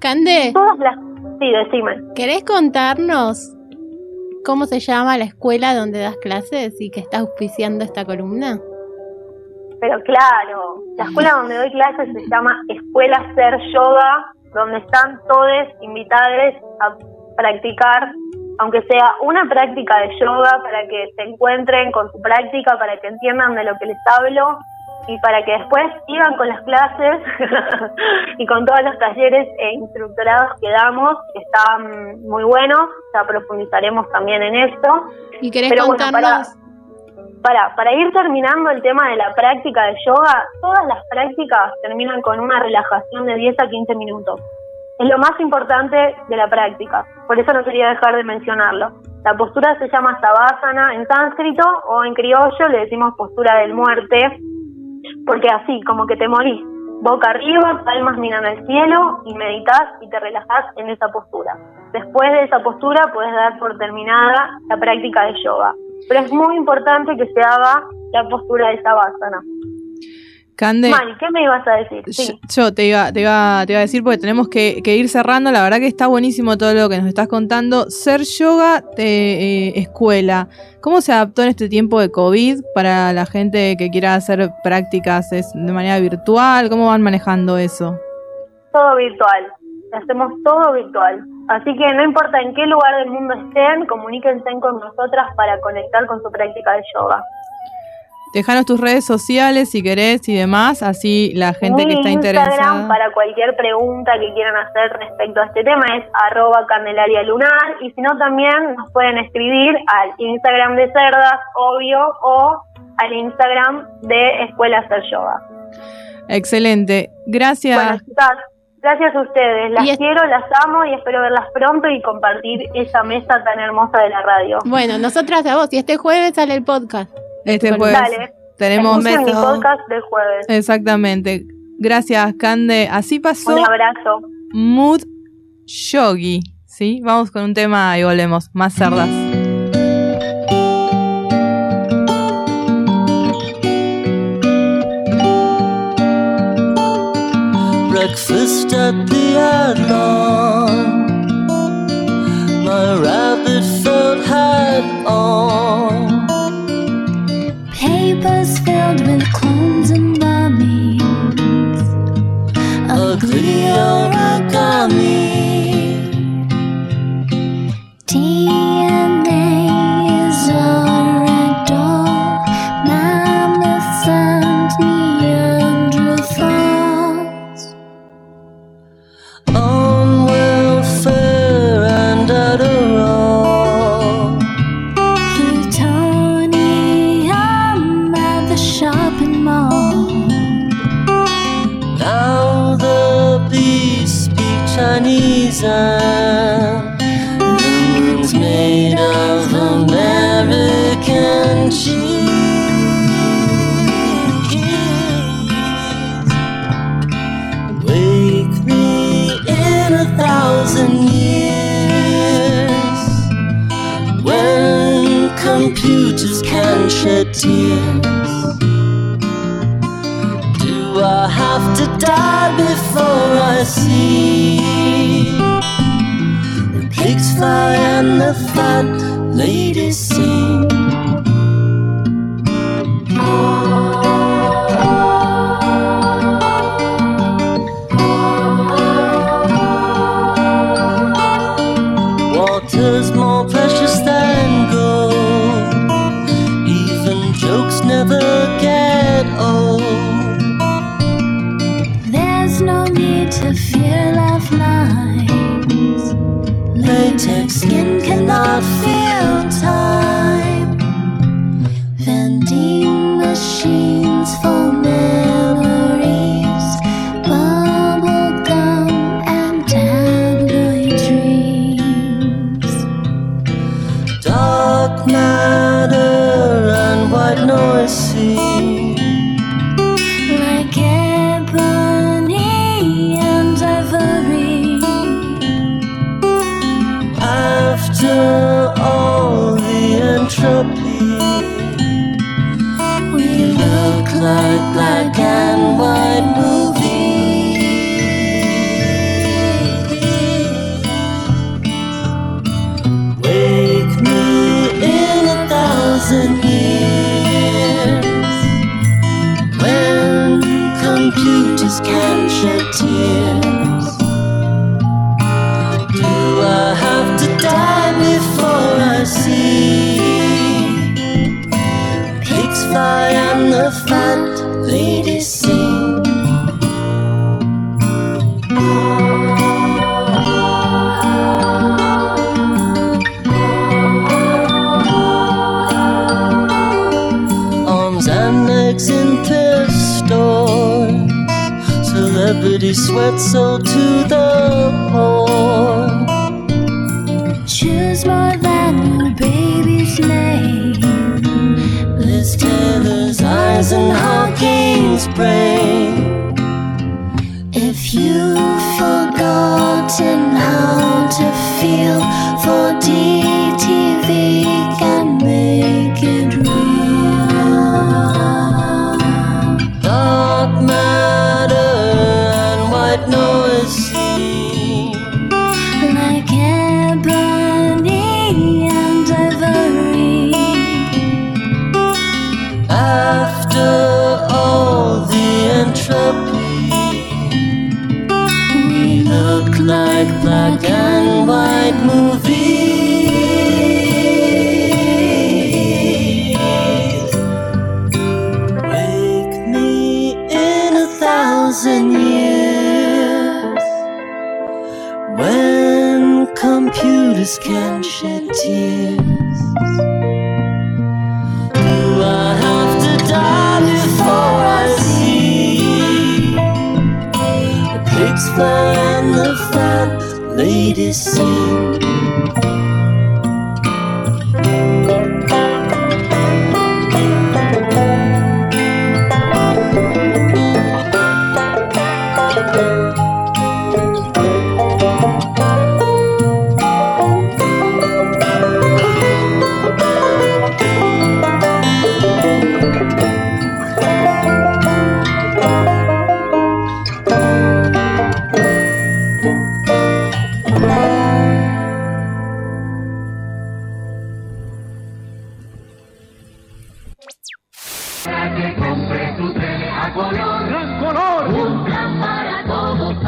Cande, Todas las... Sí, decime. ¿querés contarnos cómo se llama la escuela donde das clases y que está auspiciando esta columna? Pero claro, la escuela donde doy clases se llama Escuela Ser Yoga, donde están todos invitados a practicar, aunque sea una práctica de yoga, para que se encuentren con su práctica, para que entiendan de lo que les hablo y para que después sigan con las clases y con todos los talleres e instructorados que damos, que están muy buenos, ya profundizaremos también en esto. ¿Y querés Pero bueno, contarnos? Para, para ir terminando el tema de la práctica de yoga, todas las prácticas terminan con una relajación de 10 a 15 minutos. Es lo más importante de la práctica, por eso no quería dejar de mencionarlo. La postura se llama Savasana en sánscrito o en criollo le decimos postura del muerte, porque así, como que te morís, boca arriba, palmas miran al cielo y meditas y te relajás en esa postura. Después de esa postura puedes dar por terminada la práctica de yoga. Pero es muy importante que se haga la postura de Savasana. Cande, Mari, ¿qué me ibas a decir? Sí. yo, yo te, iba, te, iba, te iba a decir porque tenemos que, que ir cerrando. La verdad que está buenísimo todo lo que nos estás contando. Ser yoga de eh, escuela. ¿Cómo se adaptó en este tiempo de COVID para la gente que quiera hacer prácticas ¿Es de manera virtual? ¿Cómo van manejando eso? Todo virtual. Hacemos todo virtual. Así que no importa en qué lugar del mundo estén, comuníquense con nosotras para conectar con su práctica de yoga. Dejanos tus redes sociales si querés y demás, así la gente Mi que está Instagram interesada. para cualquier pregunta que quieran hacer respecto a este tema es arroba candelaria lunar y si no también nos pueden escribir al Instagram de Cerdas, obvio, o al Instagram de Escuela Hacer Yoga. Excelente. Gracias. Bueno, chicas, gracias a ustedes. Las es- quiero, las amo y espero verlas pronto y compartir esa mesa tan hermosa de la radio. Bueno, nosotras a vos. Y este jueves sale el podcast. Este jueves Dale, tenemos mi podcast del jueves. Exactamente. Gracias, Cande. Así pasó Un abrazo. Mood Yogi. ¿Sí? Vamos con un tema y volvemos. Más cerdas. breakfast at the Adlon. My welcome me. Die before I see the pigs fly and the fat ladies sing?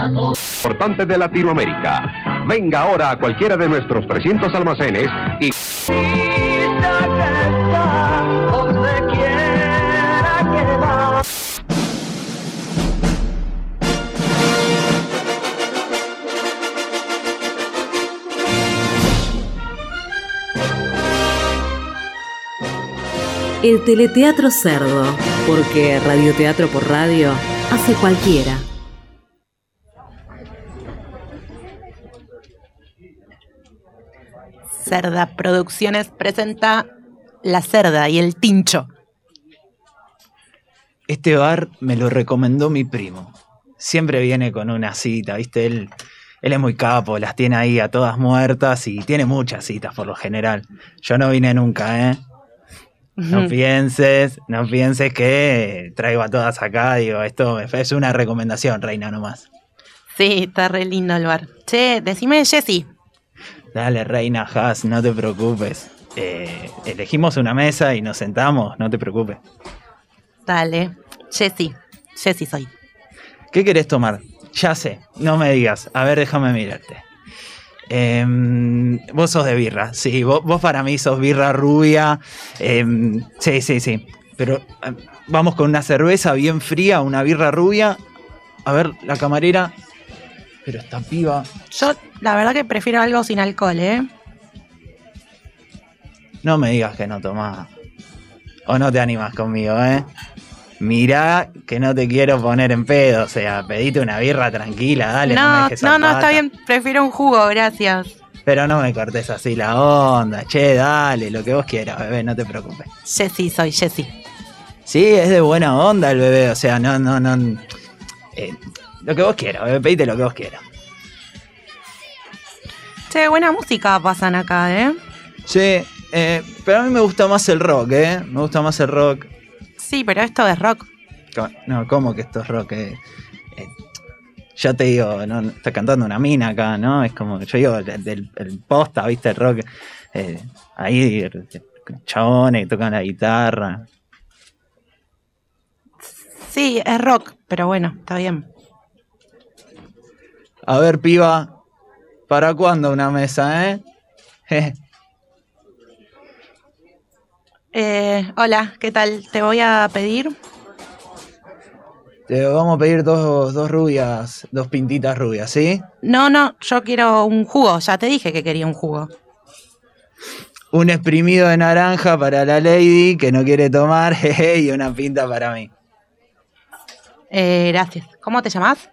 Importante de Latinoamérica. Venga ahora a cualquiera de nuestros 300 almacenes y... El teleteatro cerdo, porque radioteatro por radio hace cualquiera. Cerda Producciones presenta La Cerda y el Tincho. Este bar me lo recomendó mi primo. Siempre viene con una cita, ¿viste? Él, él es muy capo, las tiene ahí a todas muertas y tiene muchas citas por lo general. Yo no vine nunca, ¿eh? No pienses, no pienses que traigo a todas acá, digo, esto es una recomendación, reina, nomás. Sí, está re lindo el bar. Che, decime, Jessy. Dale, reina Haas, no te preocupes. Eh, elegimos una mesa y nos sentamos, no te preocupes. Dale. Jessy. Jessy soy. ¿Qué querés tomar? Ya sé, no me digas. A ver, déjame mirarte. Em, vos sos de birra, sí, vos, vos para mí sos birra rubia. Em, sí, sí, sí. Pero em, vamos con una cerveza bien fría, una birra rubia. A ver, la camarera. Pero esta piba. Yo, la verdad que prefiero algo sin alcohol, ¿eh? No me digas que no tomás. O no te animas conmigo, ¿eh? Mirá que no te quiero poner en pedo. O sea, pedite una birra tranquila, dale. no, dejes no, no, está bien. Prefiero un jugo, gracias. Pero no me cortes así la onda. Che, dale, lo que vos quieras, bebé, no te preocupes. Jessy soy, Jessy. Sí, es de buena onda el bebé. O sea, no, no, no. eh, lo que vos quieras, pedite lo que vos quieras. Che, buena música pasan acá, ¿eh? Sí, eh, pero a mí me gusta más el rock, ¿eh? Me gusta más el rock. Sí, pero esto es rock. No, ¿cómo que esto es rock? Eh, eh, yo te digo, no, no, está cantando una mina acá, ¿no? Es como, yo digo, del, del- el posta, ¿viste? El rock. eh, ahí, chabones que tocan la guitarra. Sí, es rock, pero bueno, está bien. A ver, piba, ¿para cuándo una mesa, eh? Eh, hola, ¿qué tal? Te voy a pedir. Te vamos a pedir dos, dos rubias, dos pintitas rubias, ¿sí? No, no, yo quiero un jugo. Ya te dije que quería un jugo. Un exprimido de naranja para la lady que no quiere tomar, jeje, y una pinta para mí. Eh, gracias. ¿Cómo te llamas?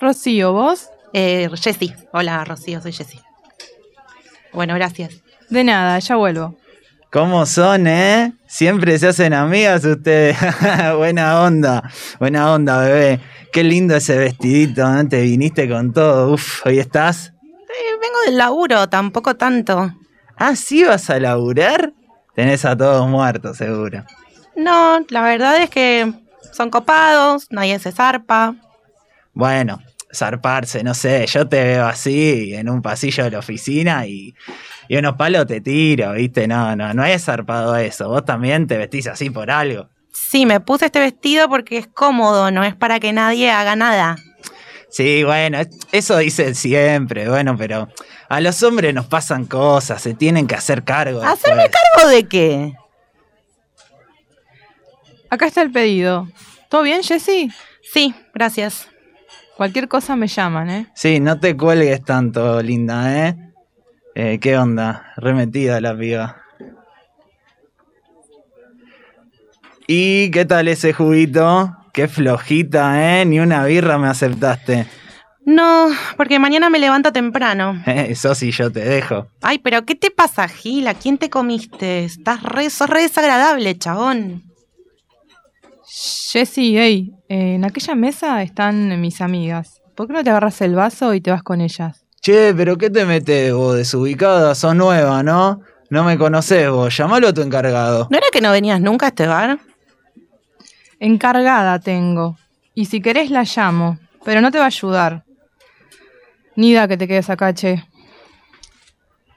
Rocío, ¿vos? Eh, Jessy. Hola, Rocío, soy Jessy. Bueno, gracias. De nada, ya vuelvo. ¿Cómo son, eh? Siempre se hacen amigas ustedes. buena onda, buena onda, bebé. Qué lindo ese vestidito, ¿no? Te viniste con todo. Uf, ¿hoy estás? Eh, vengo del laburo, tampoco tanto. Ah, ¿sí vas a laburar? Tenés a todos muertos, seguro. No, la verdad es que son copados, nadie se zarpa. Bueno, zarparse, no sé, yo te veo así en un pasillo de la oficina y, y unos palos te tiro, ¿viste? No, no, no es zarpado eso. Vos también te vestís así por algo. Sí, me puse este vestido porque es cómodo, no es para que nadie haga nada. Sí, bueno, eso dicen siempre, bueno, pero a los hombres nos pasan cosas, se tienen que hacer cargo. ¿Hacerme después. cargo de qué? Acá está el pedido. ¿Todo bien, Jessy? Sí, gracias. Cualquier cosa me llaman, ¿eh? Sí, no te cuelgues tanto, linda, ¿eh? Eh, ¿Qué onda? Remetida la piba. ¿Y qué tal ese juguito? Qué flojita, ¿eh? Ni una birra me aceptaste. No, porque mañana me levanto temprano. Eh, Eso sí, yo te dejo. Ay, pero ¿qué te pasa, Gil? ¿A quién te comiste? Estás re, sos re desagradable, chabón. Jessy, hey, eh, en aquella mesa están mis amigas. ¿Por qué no te agarras el vaso y te vas con ellas? Che, pero ¿qué te metes vos? Desubicada, sos nueva, ¿no? No me conocés vos, llamalo a tu encargado. ¿No era que no venías nunca a este bar? Encargada tengo. Y si querés la llamo, pero no te va a ayudar. Ni da que te quedes acá, che.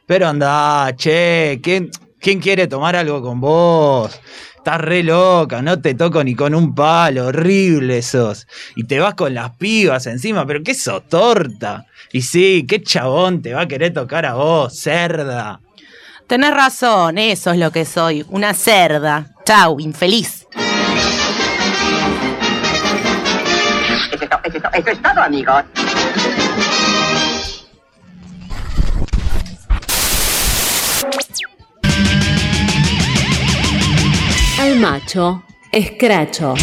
Pero anda, che, ¿quién, ¿quién quiere tomar algo con vos? Estás re loca, no te toco ni con un palo, horrible sos. Y te vas con las pibas encima, pero qué sos torta. Y sí, qué chabón te va a querer tocar a vos, cerda. Tenés razón, eso es lo que soy, una cerda. Chau, infeliz. Es, eso es todo, amigos. Al macho, escracho.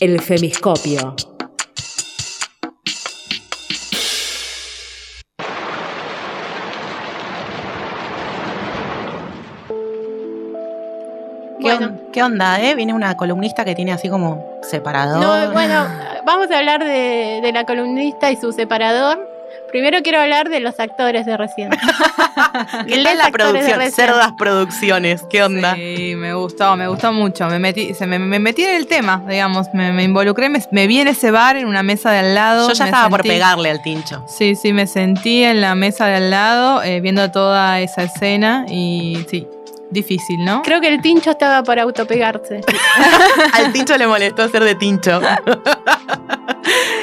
El femiscopio. Bueno. ¿Qué, onda, eh? Viene una columnista que tiene así como separador. No, bueno, vamos a hablar de la columnista y su separador. Primero quiero hablar de los actores de recién. ¿Qué tal la producción? Cerdas Producciones, ¿qué onda? Sí, me gustó, me gustó mucho. Me metí, se me, me metí en el tema, digamos. Me, me involucré, me, me vi en ese bar, en una mesa de al lado. Yo ya me estaba por pegarle al tincho. Sí, sí, me sentí en la mesa de al lado, eh, viendo toda esa escena y sí, difícil, ¿no? Creo que el tincho estaba por autopegarse. Al tincho le molestó ser de tincho.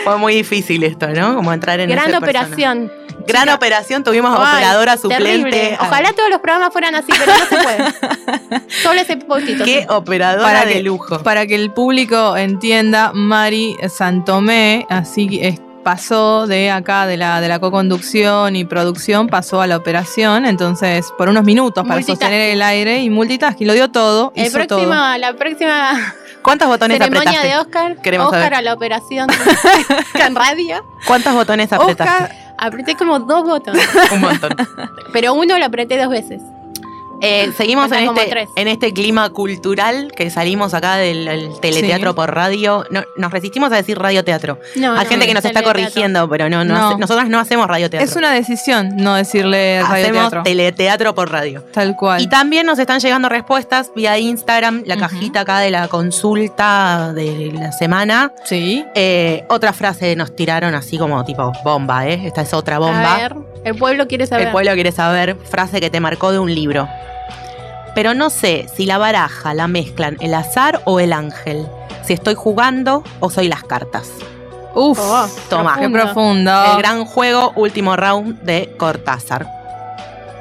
Fue muy difícil esto, ¿no? Como entrar en Gran ese persona. operación. Gran operación, tuvimos Ay, operadora terrible. suplente. Ojalá todos los programas fueran así, pero no se puede. Solo ese poquito. Qué sí. operadora de que, lujo. Para que el público entienda, Mari Santomé, así que es- pasó de acá, de la, de la co-conducción y producción, pasó a la operación, entonces por unos minutos para sostener el aire y multitasking, lo dio todo, El hizo próximo, todo. la próxima ¿Cuántos botones ceremonia apretaste? de Oscar, Queremos Oscar saber. a la operación en radio. ¿Cuántos botones apretaste? Apreté como dos botones, Un montón. pero uno lo apreté dos veces. Eh, seguimos en este, en este clima cultural que salimos acá del del teleteatro Sí. por radio. No, nos resistimos a decir radioteatro. No, Hay no, gente que nos está corrigiendo, pero no, no, No. hace- nosotras no hacemos radioteatro. Es una decisión no decirle Hacemos radioteatro. teleteatro por radio. Tal cual. Y también nos están llegando respuestas vía Instagram, la cajita acá de la consulta de la semana. Sí. Eh, otra frase nos tiraron así como tipo bomba, ¿eh? Esta es otra bomba. A ver, el pueblo quiere saber. El pueblo quiere saber, frase que te marcó de un libro. Pero no sé si la baraja la mezclan el azar o el ángel. Si estoy jugando o soy las cartas. Uf, Oh, Toma. qué profundo. El gran juego, último round de Cortázar.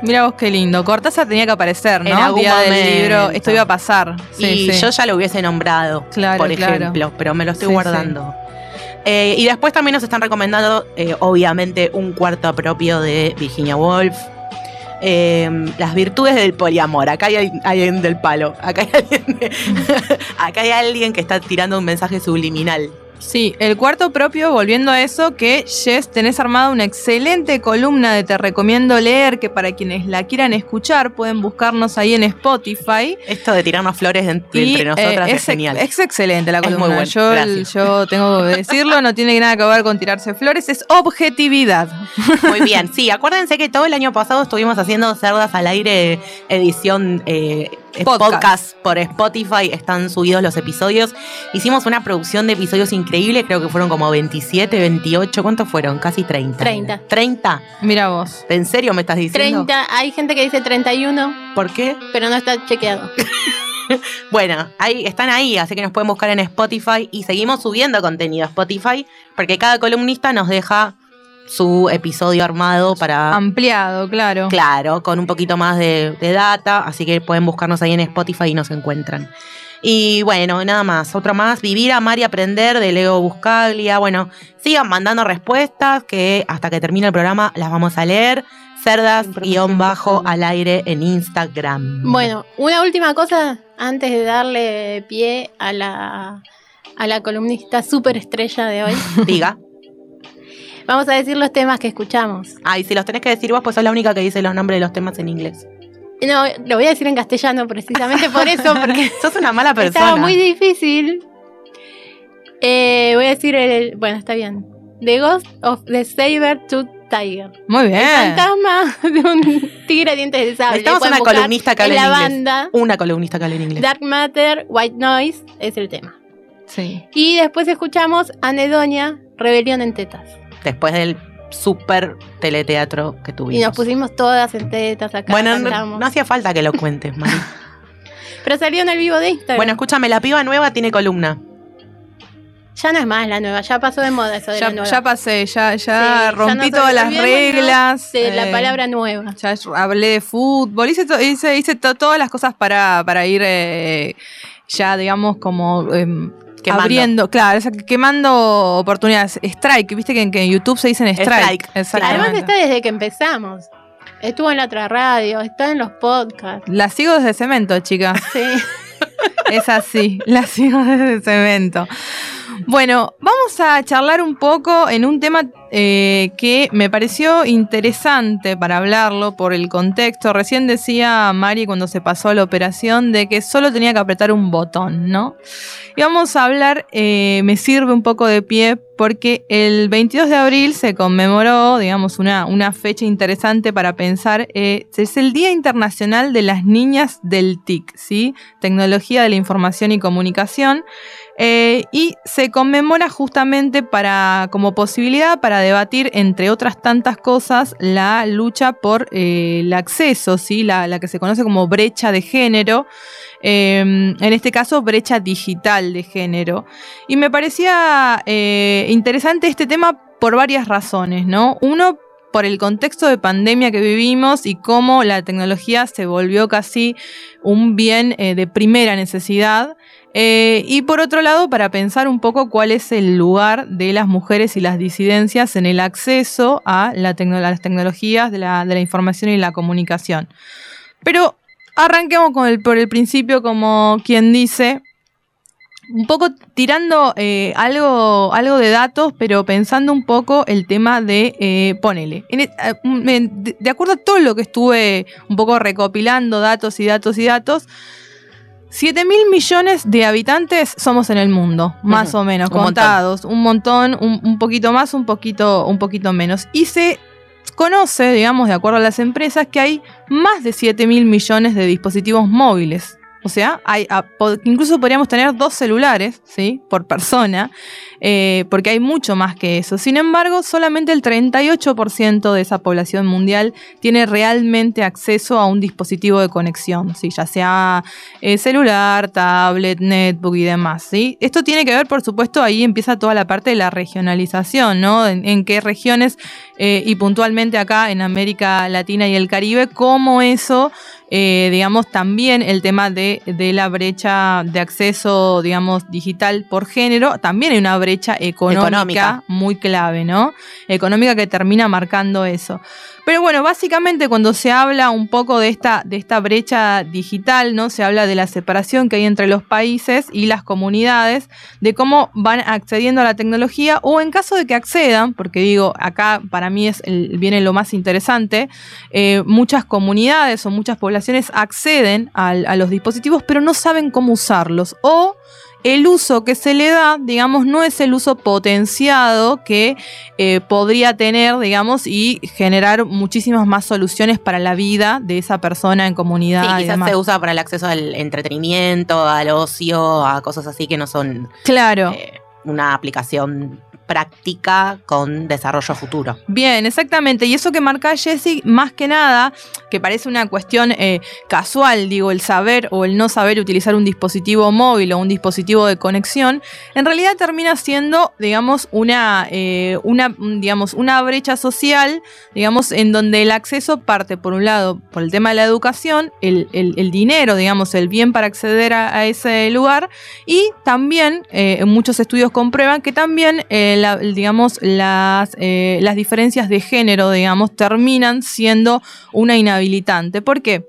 Mira vos qué lindo. Cortázar tenía que aparecer, ¿no? En algún Día del momento. libro. Esto iba a pasar. Sí, y sí. yo ya lo hubiese nombrado, Claro, por claro. ejemplo, pero me lo estoy Sí, guardando. Eh, y después también nos están recomendando, eh, obviamente, un cuarto propio de Virginia Woolf. Eh, las virtudes del poliamor. Acá hay al- alguien del palo. Acá hay alguien, acá hay alguien que está tirando un mensaje subliminal. Sí, el cuarto propio, volviendo a eso, que Jess, tenés armada una excelente columna de Te recomiendo leer, que para quienes la quieran escuchar pueden buscarnos ahí en Spotify. Esto de tirarnos flores en- Y, entre nosotras eh, es, genial. Es excelente la Es columna. muy bueno, yo, gracias. yo tengo que decirlo, no tiene nada que ver con tirarse flores, es objetividad. Muy bien, sí, acuérdense que todo el año pasado estuvimos haciendo Cerdas al Aire edición eh, Podcast. podcast. por Spotify, están subidos los episodios. Hicimos una producción de episodios increíble, creo que fueron como 27, 28, ¿cuántos fueron? Casi 30. 30. 30. Mira vos. ¿En serio me estás diciendo? 30, hay gente que dice 31, ¿Por qué? pero no está chequeado. Bueno, ahí están ahí, así que nos pueden buscar en Spotify y seguimos subiendo contenido a Spotify porque cada columnista nos deja su episodio armado para Ampliado, claro. Claro, con un poquito más de, de data, así que pueden buscarnos ahí en Spotify y nos encuentran. Y bueno, nada más, otro más, Vivir, Amar y Aprender de Leo Buscaglia. Bueno, sigan mandando respuestas que hasta que termine el programa las vamos a leer. Cerdas guion bajo al aire en Instagram. Bueno, una última cosa antes de darle pie a la, a la columnista superestrella de hoy. Diga. Vamos a decir los temas que escuchamos. Ay, si los tenés que decir vos, pues sos la única que dice los nombres de los temas en inglés. No, lo voy a decir en castellano precisamente por eso, porque Sos una mala persona. estaba muy difícil. Eh, voy a decir el. Bueno, está bien. The Ghost of the Saber-Tooth Tiger. Muy bien. El fantasma de un tigre de dientes de sable. Pueden una columnista que en en la inglés. banda. Una columnista que hable en inglés. Dark Matter, White Noise es el tema. Sí. Y después escuchamos Anedonia, Rebelión en Tetas. Después del super teleteatro que tuvimos. Y nos pusimos todas en tetas acá. Bueno, no, hacía falta que lo cuentes, Mari. Pero salió en el vivo de Instagram. bueno, escúchame, la piba nueva tiene columna. ya no es más la nueva, ya pasó de moda eso de Ya, la nueva. ya pasé, ya, ya Sí, ya rompí todas las reglas. De la eh, palabra nueva. Ya hablé de fútbol, hice, to- hice, hice to- todas las cosas para, para ir eh, ya, digamos, como em, Quemando. abriendo, claro, quemando oportunidades. Strike, viste que, en- que en YouTube se dicen strike. Strike. Además está desde que empezamos. Estuvo en la otra radio, está en los podcasts. La sigo desde cemento, chicas. Sí. Es así, la sigo desde cemento. Bueno, vamos a charlar un poco en un tema eh, que me pareció interesante para hablarlo por el contexto. Recién decía Mari cuando se pasó la operación de que solo tenía que apretar un botón, ¿no? Y vamos a hablar, eh, me sirve un poco de pie porque el 22 de abril se conmemoró, digamos, una, una fecha interesante para pensar. eh, es el Día Internacional de las Niñas del TIC, ¿sí? Tecnología de la Información y Comunicación. Eh, y se conmemora justamente para, como posibilidad para debatir, entre otras tantas cosas, la lucha por eh, el acceso, ¿sí? la, la que se conoce como brecha de género. Eh, en este caso, brecha digital de género. Y me parecía eh, interesante este tema por varias razones, ¿no? Uno, por el contexto de pandemia que vivimos y cómo la tecnología se volvió casi un bien eh, de primera necesidad. Eh, y por otro lado, para pensar un poco cuál es el lugar de las mujeres y las disidencias en el acceso a, las tecnologías de la, información y la comunicación. Pero arranquemos por el principio, como quien dice, un poco tirando eh, algo, algo de datos, pero pensando un poco el tema de, eh, ponele, e- de acuerdo a todo lo que estuve un poco recopilando datos y datos y datos, 7 mil millones de habitantes somos en el mundo, más o menos, Un montón. contados, un montón, un, un poquito más, un poquito, un poquito menos. Y se conoce, digamos, de acuerdo a las empresas, que hay más de 7 mil millones de dispositivos móviles. O sea, hay, a- po- incluso podríamos tener dos celulares, ¿sí? Por persona, eh, porque hay mucho más que eso. Sin embargo, solamente el 38% de esa población mundial tiene realmente acceso a un dispositivo de conexión, ¿sí? Ya sea eh, celular, tablet, netbook y demás, ¿sí? Esto tiene que ver, por supuesto, ahí empieza toda la parte de la regionalización, ¿no? En, en qué regiones eh, y puntualmente acá en América Latina y el Caribe, cómo eso, eh, digamos, también el tema de, de la brecha de acceso, digamos, digital por género, también hay una brecha económica, Económica. muy clave, ¿no? Económica que termina marcando eso. Pero bueno, básicamente cuando se habla un poco de esta, de esta brecha digital, ¿no? Se habla de la separación que hay entre los países y las comunidades, de cómo van accediendo a la tecnología, o en caso de que accedan, porque digo, acá para mí es viene lo más interesante, eh, muchas comunidades o muchas poblaciones acceden a los dispositivos, pero no saben cómo usarlos. O el uso que se le da, digamos, no es el uso potenciado que eh, podría tener, digamos, y generar muchísimas más soluciones para la vida de esa persona en comunidad. Sí, y quizás demás. se usa para el acceso al entretenimiento, al ocio, a cosas así que no son Claro. eh, una aplicación práctica con desarrollo futuro. Bien, exactamente. Y eso que marca Jesse, más que nada, que parece una cuestión eh, casual, digo, el saber o el no saber utilizar un dispositivo móvil o un dispositivo de conexión, en realidad termina siendo, digamos, una, eh, una, digamos, una brecha social, digamos, en donde el acceso parte, por un lado, por el tema de la educación, el, el- el dinero, digamos, el bien para acceder a, ese lugar, y también, eh, muchos estudios comprueban que también, eh, la- digamos, las, eh, las diferencias de género, digamos, terminan siendo una inhabilitante. ¿Por qué?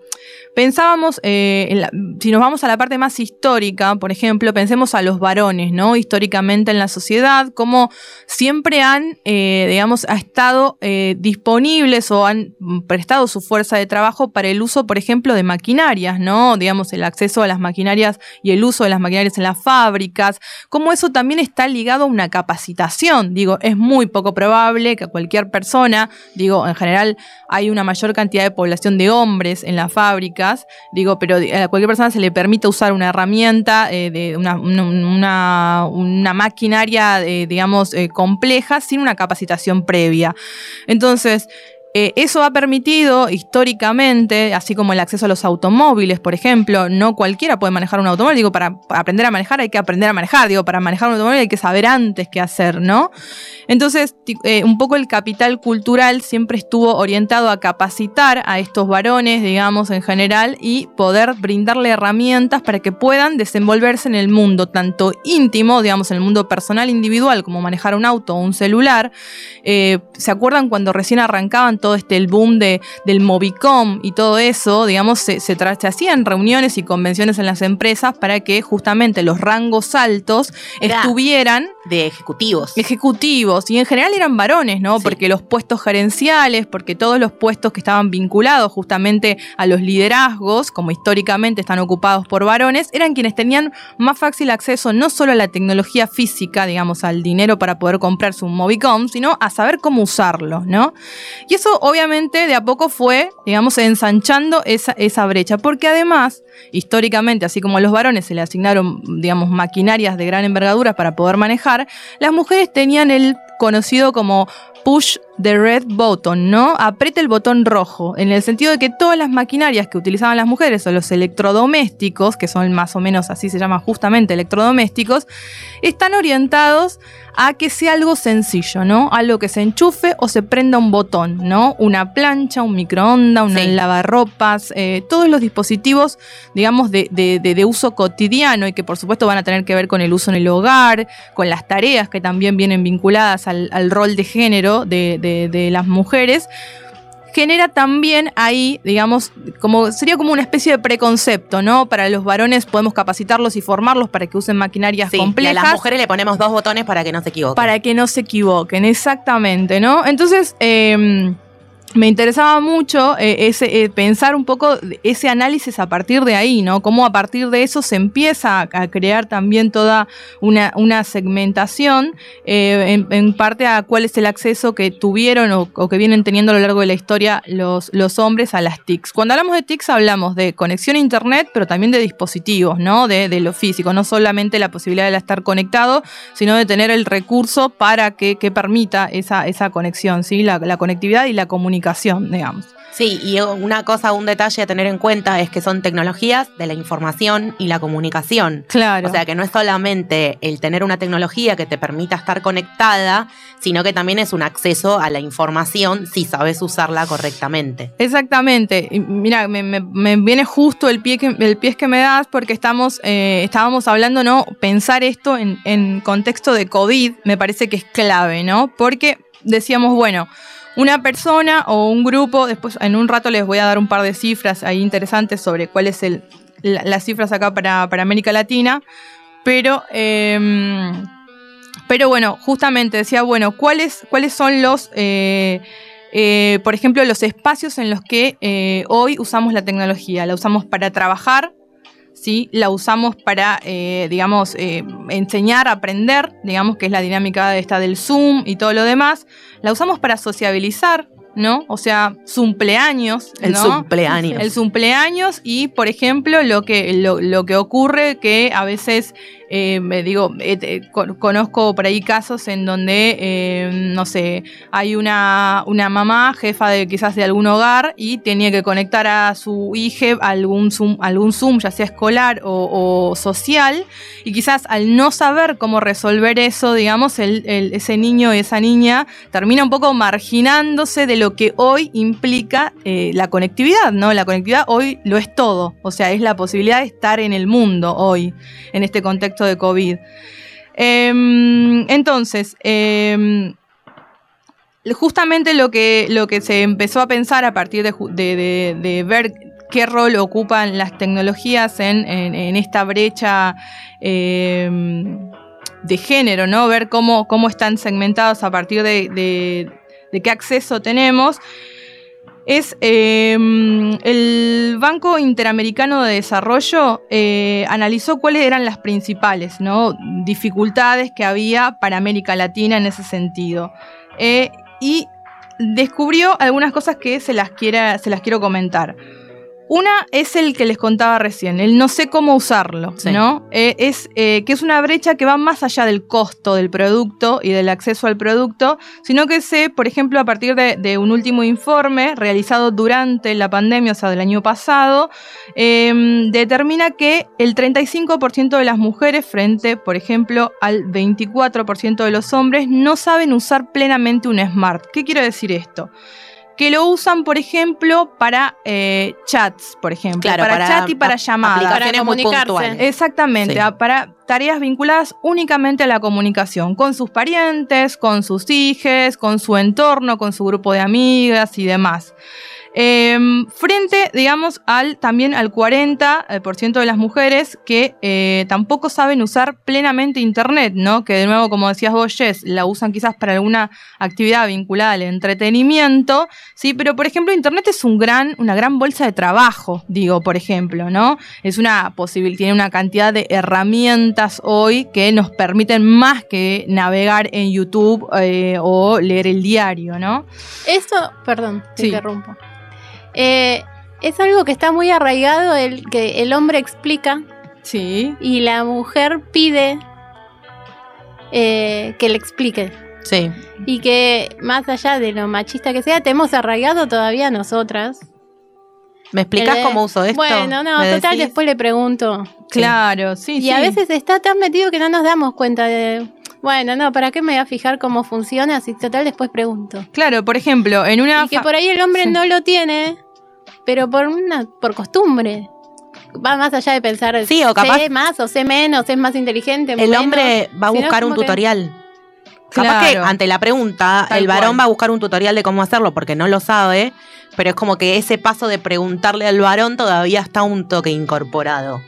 Pensábamos, eh, la- si nos vamos a la parte más histórica, por ejemplo, pensemos a los varones, ¿no? Históricamente en la sociedad, como siempre han, eh, digamos, ha estado eh, disponibles o han prestado su fuerza de trabajo para el uso, por ejemplo, de maquinarias, ¿no? Digamos, el acceso a las maquinarias y el uso de las maquinarias en las fábricas, como eso también está ligado a una capacitación. Digo, es muy poco probable que cualquier persona, digo, en general hay una mayor cantidad de población de hombres en las digo, pero a cualquier persona se le permite usar una herramienta, eh, de una- una maquinaria, eh, digamos, eh, compleja sin una capacitación previa. Entonces, eh, eso ha permitido históricamente, así como el acceso a los automóviles, por ejemplo, no cualquiera puede manejar un automóvil, digo, para, aprender a manejar hay que aprender a manejar, digo, para manejar un automóvil hay que saber antes qué hacer, ¿no? Entonces, eh, un poco el capital cultural siempre estuvo orientado a capacitar a estos varones, digamos, en general, y poder brindarle herramientas para que puedan desenvolverse en el mundo, tanto íntimo, digamos, en el mundo personal individual, como manejar un auto o un celular. Eh, ¿Se acuerdan cuando recién arrancaban todo este el boom de, del Movicom y todo eso, digamos, se, se, se hacían reuniones y convenciones en las empresas para que justamente los rangos altos Era estuvieran de ejecutivos. Ejecutivos, y en general eran varones, ¿no? Porque los puestos gerenciales, porque todos los puestos que estaban vinculados justamente a los liderazgos, como históricamente están ocupados por varones, eran quienes tenían más fácil acceso no solo a la tecnología física, digamos, al dinero para poder comprarse un Movicom, sino a saber cómo usarlo, ¿no? Y eso obviamente de a poco fue, digamos, ensanchando esa, esa brecha, porque además, históricamente, así como a los varones se le asignaron, digamos, maquinarias de gran envergadura para poder manejar, las mujeres tenían el conocido como push the red button, ¿no? Aprieta el botón rojo, en el sentido de que todas las maquinarias que utilizaban las mujeres o los electrodomésticos, que son más o menos así se llaman justamente electrodomésticos, están orientados a que sea algo sencillo, ¿no? Algo que se enchufe o se prenda un botón, ¿no? Una plancha, un microondas, un lavarropas, eh, todos los dispositivos, digamos, de, de- de- de uso cotidiano y que por supuesto van a tener que ver con el uso en el hogar, con las tareas que también vienen vinculadas al, al rol de género de, de- de las mujeres genera también ahí, digamos, como sería como una especie de preconcepto, ¿no? Para los varones podemos capacitarlos y formarlos para que usen maquinarias Sí, y a complejas las mujeres le ponemos dos botones para que no se equivoquen. para que no se equivoquen, exactamente, ¿no? Entonces, eh, me interesaba mucho eh, ese, eh, pensar un poco ese análisis a partir de ahí, ¿no? Cómo a partir de eso se empieza a, crear también toda una, segmentación, eh, en, parte a cuál es el acceso que tuvieron o, que vienen teniendo a lo largo de la historia los, hombres a las TICs. Cuando hablamos de TICs hablamos de conexión a Internet, pero también de dispositivos, ¿no? De, lo físico, no solamente la posibilidad de estar conectado, sino de tener el recurso para que, permita esa, conexión, ¿sí? La conectividad y la comunicación, digamos. Sí, y una cosa, un detalle a tener en cuenta es que son tecnologías de la información y la comunicación. Claro. O sea que no es solamente el tener una tecnología que te permita estar conectada, sino que también es un acceso a la información si sabes usarla correctamente. Exactamente. Mira, me, me- me viene justo el pie que, el pie que me das porque estamos, eh, estábamos hablando, ¿no? Pensar esto en, en contexto de COVID me parece que es clave, ¿no? Porque decíamos, bueno, una persona o un grupo, después en un rato les voy a dar un par de cifras ahí interesantes sobre cuál es la- las cifras acá para, para América Latina, pero... em, pero bueno, justamente decía, bueno, ¿cuáles, cuáles son los, eh, eh, por ejemplo, los espacios en los que eh, hoy usamos la tecnología? La usamos para trabajar, ¿sí? La usamos para, eh, digamos, eh, enseñar, aprender, digamos, que es la dinámica esta del Zoom y todo lo demás. La usamos para sociabilizar, ¿no? O sea, cumpleaños. El ¿no? cumpleaños. El cumpleaños y, por ejemplo, lo que, lo, lo que ocurre que a veces, eh, digo, eh, con- conozco por ahí casos en donde, eh, no sé, hay una, una mamá, jefa de quizás de algún hogar, y tenía que conectar a su hija algún Zoom, algún Zoom, ya sea escolar o, social, y quizás al no saber cómo resolver eso, digamos, ese niño y esa niña termina un poco marginándose de lo que hoy implica la conectividad, ¿no? La conectividad hoy lo es todo, o sea, es la posibilidad de estar en el mundo hoy, en este contexto de COVID. Em, entonces, em, justamente lo que, lo que se empezó a pensar a partir de, ver qué rol ocupan las tecnologías en, en- esta brecha em, de género, ¿no? Ver cómo, cómo están segmentados a partir de- de qué acceso tenemos. Es em, el Banco Interamericano de Desarrollo eh, analizó cuáles eran las principales dificultades que había para América Latina en ese sentido. Eh, y descubrió algunas cosas que se las, se las quiero comentar. Una es el que les contaba recién, el no sé cómo usarlo, ¿no? Eh, es eh, que es una brecha que va más allá del costo del producto y del acceso al producto, sino que se, por ejemplo, a partir de, de un último informe realizado durante la pandemia, o sea, del año pasado, eh, determina que el 35% de las mujeres frente, por ejemplo, al 24% de los hombres no saben usar plenamente un smart. ¿Qué quiero decir esto? Que lo usan, por ejemplo, para eh, chats, por ejemplo, Claro, para, para chat y para llamadas. Para muy comunicarse. Exactamente, Sí. para tareas vinculadas únicamente a la comunicación, con sus parientes, con sus hijos, con su entorno, con su grupo de amigas y demás. Em, frente, digamos, al también al 40% de las mujeres que eh, tampoco saben usar plenamente Internet, ¿no? Que de nuevo, como decías vos, Jess, la usan quizás para alguna actividad vinculada al entretenimiento, ¿sí? Pero, por ejemplo, Internet es un gran, una gran bolsa de trabajo, digo, por ejemplo, ¿no? Es una posibilidad, tiene una cantidad de herramientas hoy que nos permiten más que navegar en YouTube eh, o leer el diario, ¿no? Eso, perdón, te Sí. interrumpo. Eh, es algo que está muy arraigado, el que el hombre explica Sí. y la mujer pide eh, que le explique. Sí. Y que más allá de lo machista que sea, te hemos arraigado todavía nosotras. ¿Me explicás Eh, cómo uso esto? Bueno, no, ¿Me total, decís? después le pregunto. Claro, sí, y sí. a veces está tan metido que no nos damos cuenta de. Bueno, no, ¿para qué me voy a fijar cómo funciona si total después pregunto? Claro, por ejemplo, en una... Y que por ahí el hombre Sí. no lo tiene, pero por una por costumbre. Va más allá de pensar, Sí, o capaz- sé más o sé menos, es más inteligente. El menos, hombre va a buscar un como que- tutorial. Capaz que Claro. ante la pregunta, Tal el varón cual. va a buscar un tutorial de cómo hacerlo porque no lo sabe, pero es como que ese paso de preguntarle al varón todavía está un toque incorporado.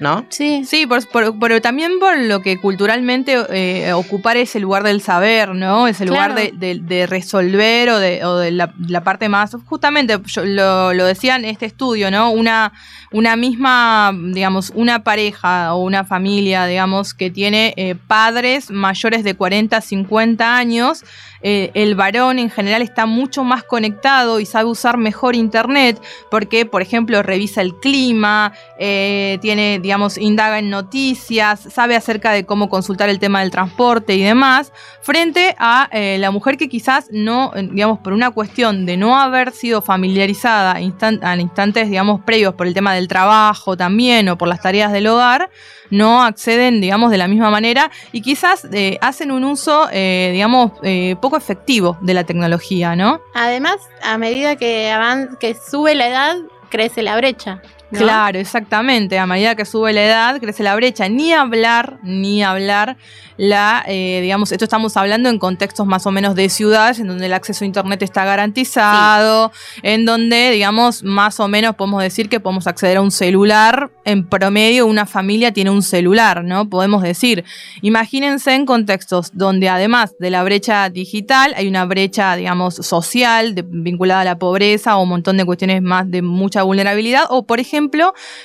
¿No? Sí. Sí, por- por- pero también por lo que culturalmente eh, ocupar ese lugar del saber, ¿no? Ese lugar Claro. de, de- de resolver o de, o de la, la parte más. Justamente yo- lo, lo decía en este estudio, ¿no? Una, una misma, digamos, una pareja o una familia, digamos, que tiene eh, padres mayores de 40, 50 años. Eh, el varón en general está mucho más conectado y sabe usar mejor internet porque, por ejemplo, revisa el clima, eh, tiene, digamos, indaga en noticias, sabe acerca de cómo consultar el tema del transporte y demás, frente a eh, la mujer que quizás no, digamos, por una cuestión de no haber sido familiarizada instan- a instantes, digamos, previos por el tema del trabajo también o por las tareas del hogar, no acceden, digamos, de la misma manera y quizás hacen un uso, digamos, eh, efectivo de la tecnología, ¿no? Además, a medida que que sube la edad, crece la brecha. ¿No? Claro, exactamente. A medida que sube la edad, crece la brecha. Ni hablar, ni hablar la, eh, digamos, esto estamos hablando en contextos más o menos de ciudades, en donde el acceso a internet está garantizado, en donde, digamos, más o menos podemos decir que podemos acceder a un celular. En promedio, una familia tiene un celular, ¿no? Podemos decir. Imagínense en contextos donde además de la brecha digital, hay una brecha, digamos, social de- vinculada a la pobreza o un montón de cuestiones más de mucha vulnerabilidad, o por ejemplo,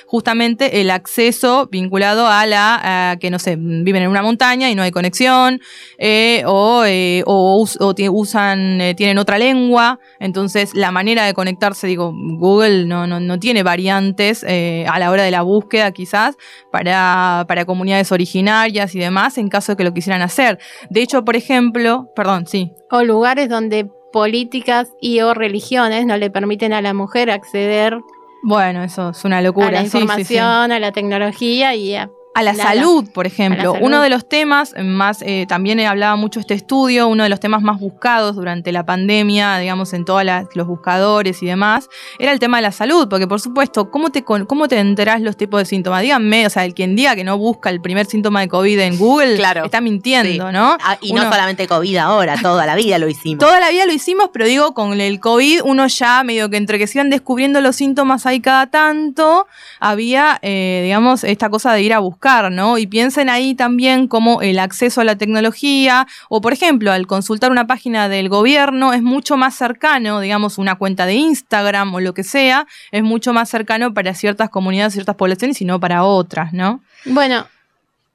justamente el acceso vinculado a la, que no sé, viven en una montaña y no hay conexión, eh, o, eh, o usan, eh, tienen otra lengua, entonces la manera de conectarse, digo, Google no, no, no tiene variantes a la hora de la búsqueda quizás para, para comunidades originarias y demás en caso de que lo quisieran hacer. De hecho, por ejemplo, perdón, sí. O lugares donde políticas y o religiones no le permiten a la mujer acceder Bueno, eso es una locura. a la sí, sí, sí. información, a la tecnología y a, A la salud, por ejemplo. Salud. Uno de los temas más, eh, también hablaba mucho este estudio, uno de los temas más buscados durante la pandemia, digamos, en todos los buscadores y demás, era el tema de la salud, porque por supuesto, ¿cómo te, cómo te enterás los tipos de síntomas? Díganme, o sea, el quien diga que no busca el primer síntoma de COVID en Google, Claro. está mintiendo, Sí. ¿no? Ah, y Uno- no solamente COVID ahora, toda la vida lo hicimos. Toda la vida lo hicimos, pero digo, con el COVID, uno ya medio que entre que se iban descubriendo los síntomas ahí cada tanto, había, eh, digamos, esta cosa de ir a buscar, ¿no? Y piensen ahí también como el acceso a la tecnología, o por ejemplo, al consultar una página del gobierno, es mucho más cercano, digamos, una cuenta de Instagram o lo que sea, es mucho más cercano para ciertas comunidades, ciertas poblaciones y no para otras, ¿no? Bueno,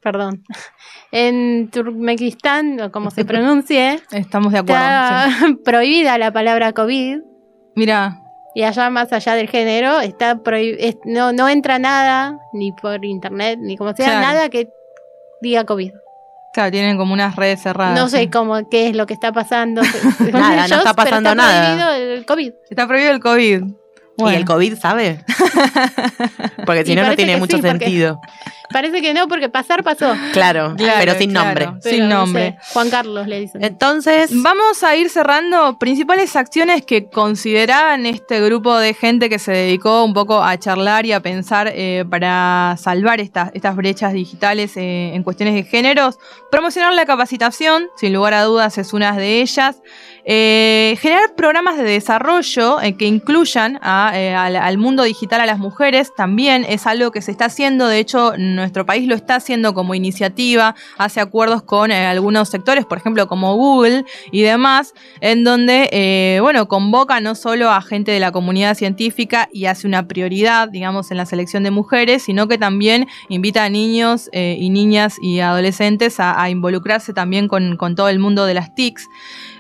perdón. En Turkmenistán, o como se pronuncie, Estamos de acuerdo. está sí. prohibida la palabra COVID. Mira, Y allá más allá del género, está prohib- es- no, no entra nada, ni por internet, ni como sea, Claro. nada que diga COVID. claro, tienen como unas redes cerradas. no sé sí. cómo, qué es lo que está pasando. Nada, no está pero pasando está nada. prohibido el COVID. Está prohibido el COVID. ¿Y el COVID sabe? porque si Y no, no tiene mucho sí, porque- sentido. Parece que no, porque pasar pasó. Claro, Claro, pero sin claro. nombre. Pero Sin no nombre. sé, Juan Carlos le dicen. Entonces, Vamos a ir cerrando principales acciones que consideraban este grupo de gente que se dedicó un poco a charlar y a pensar eh, para salvar estas, estas brechas digitales eh, en cuestiones de géneros. Promocionar la capacitación, sin lugar a dudas, es una de ellas. Eh, generar programas de desarrollo eh, que incluyan a, eh, al, al mundo digital a las mujeres también es algo que se está haciendo. De hecho, nuestro país lo está haciendo como iniciativa, hace acuerdos con eh, algunos sectores, por ejemplo, como Google y demás, en donde, eh, bueno, convoca no solo a gente de la comunidad científica y hace una prioridad, digamos, en la selección de mujeres, sino que también invita a niños eh, y niñas y adolescentes a, involucrarse también con, con todo el mundo de las TICs.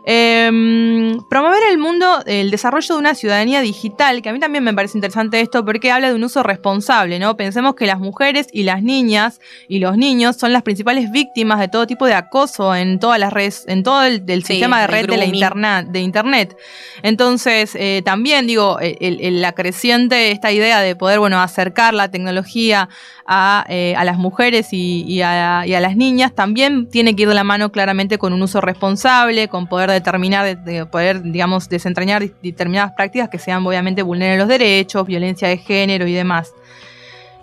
Em, promover el mundo, el desarrollo de una ciudadanía digital, que a mí también me parece interesante esto porque habla de un uso responsable, ¿no? Pensemos que las mujeres y las niñas y los niños son las principales víctimas de todo tipo de acoso en todas las redes, en todo el del Sí, sistema de red de la internet, de internet. Entonces, eh, también digo, el- el- la creciente esta idea de poder, bueno, acercar la tecnología a, eh, a las mujeres y, y a, y a las niñas también tiene que ir de la mano claramente con un uso responsable, con poder determinar, de, de poder, digamos, desentrañar determinadas prácticas que sean obviamente vulneren los derechos, violencia de género y demás.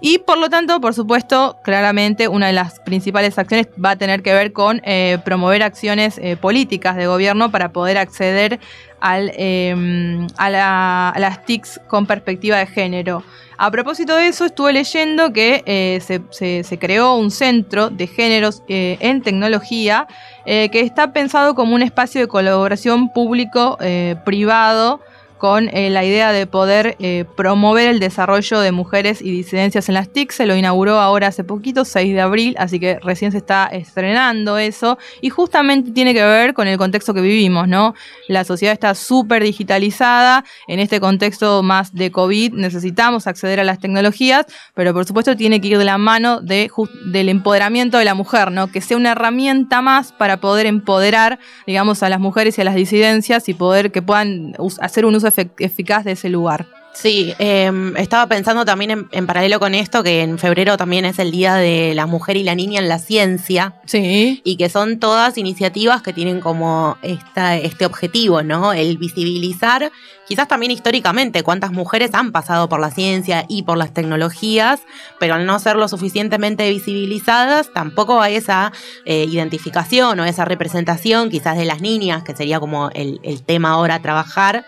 Y por lo tanto, por supuesto, claramente una de las principales acciones va a tener que ver con eh, promover acciones eh, políticas de gobierno para poder acceder al, eh, a, a las TICs con perspectiva de género. A propósito de eso, estuve leyendo que eh, se, creó un centro de géneros eh, en tecnología eh, que está pensado como un espacio de colaboración público-privado con eh, la idea de poder eh, promover el desarrollo de mujeres y disidencias en las TIC. Se lo inauguró ahora hace poquito, 6 de abril, así que recién se está estrenando eso. Y justamente tiene que ver con el contexto que vivimos, ¿no? La sociedad está súper digitalizada. En este contexto más de COVID necesitamos acceder a las tecnologías, pero por supuesto tiene que ir de la mano de, del empoderamiento de la mujer, ¿no? Que sea una herramienta más para poder empoderar, digamos, a las mujeres y a las disidencias y poder que puedan hacer un uso eficaz de ese lugar. Sí, eh, estaba pensando también en, en paralelo con esto que en febrero también es el Día de la Mujer y la Niña en la Ciencia. Sí. Y que son todas iniciativas que tienen como esta, este objetivo, ¿no? El visibilizar, quizás también históricamente, cuántas mujeres han pasado por la ciencia y por las tecnologías, pero al no ser lo suficientemente visibilizadas, tampoco hay esa eh, identificación o esa representación quizás de las niñas, que sería como el, el tema ahora a trabajar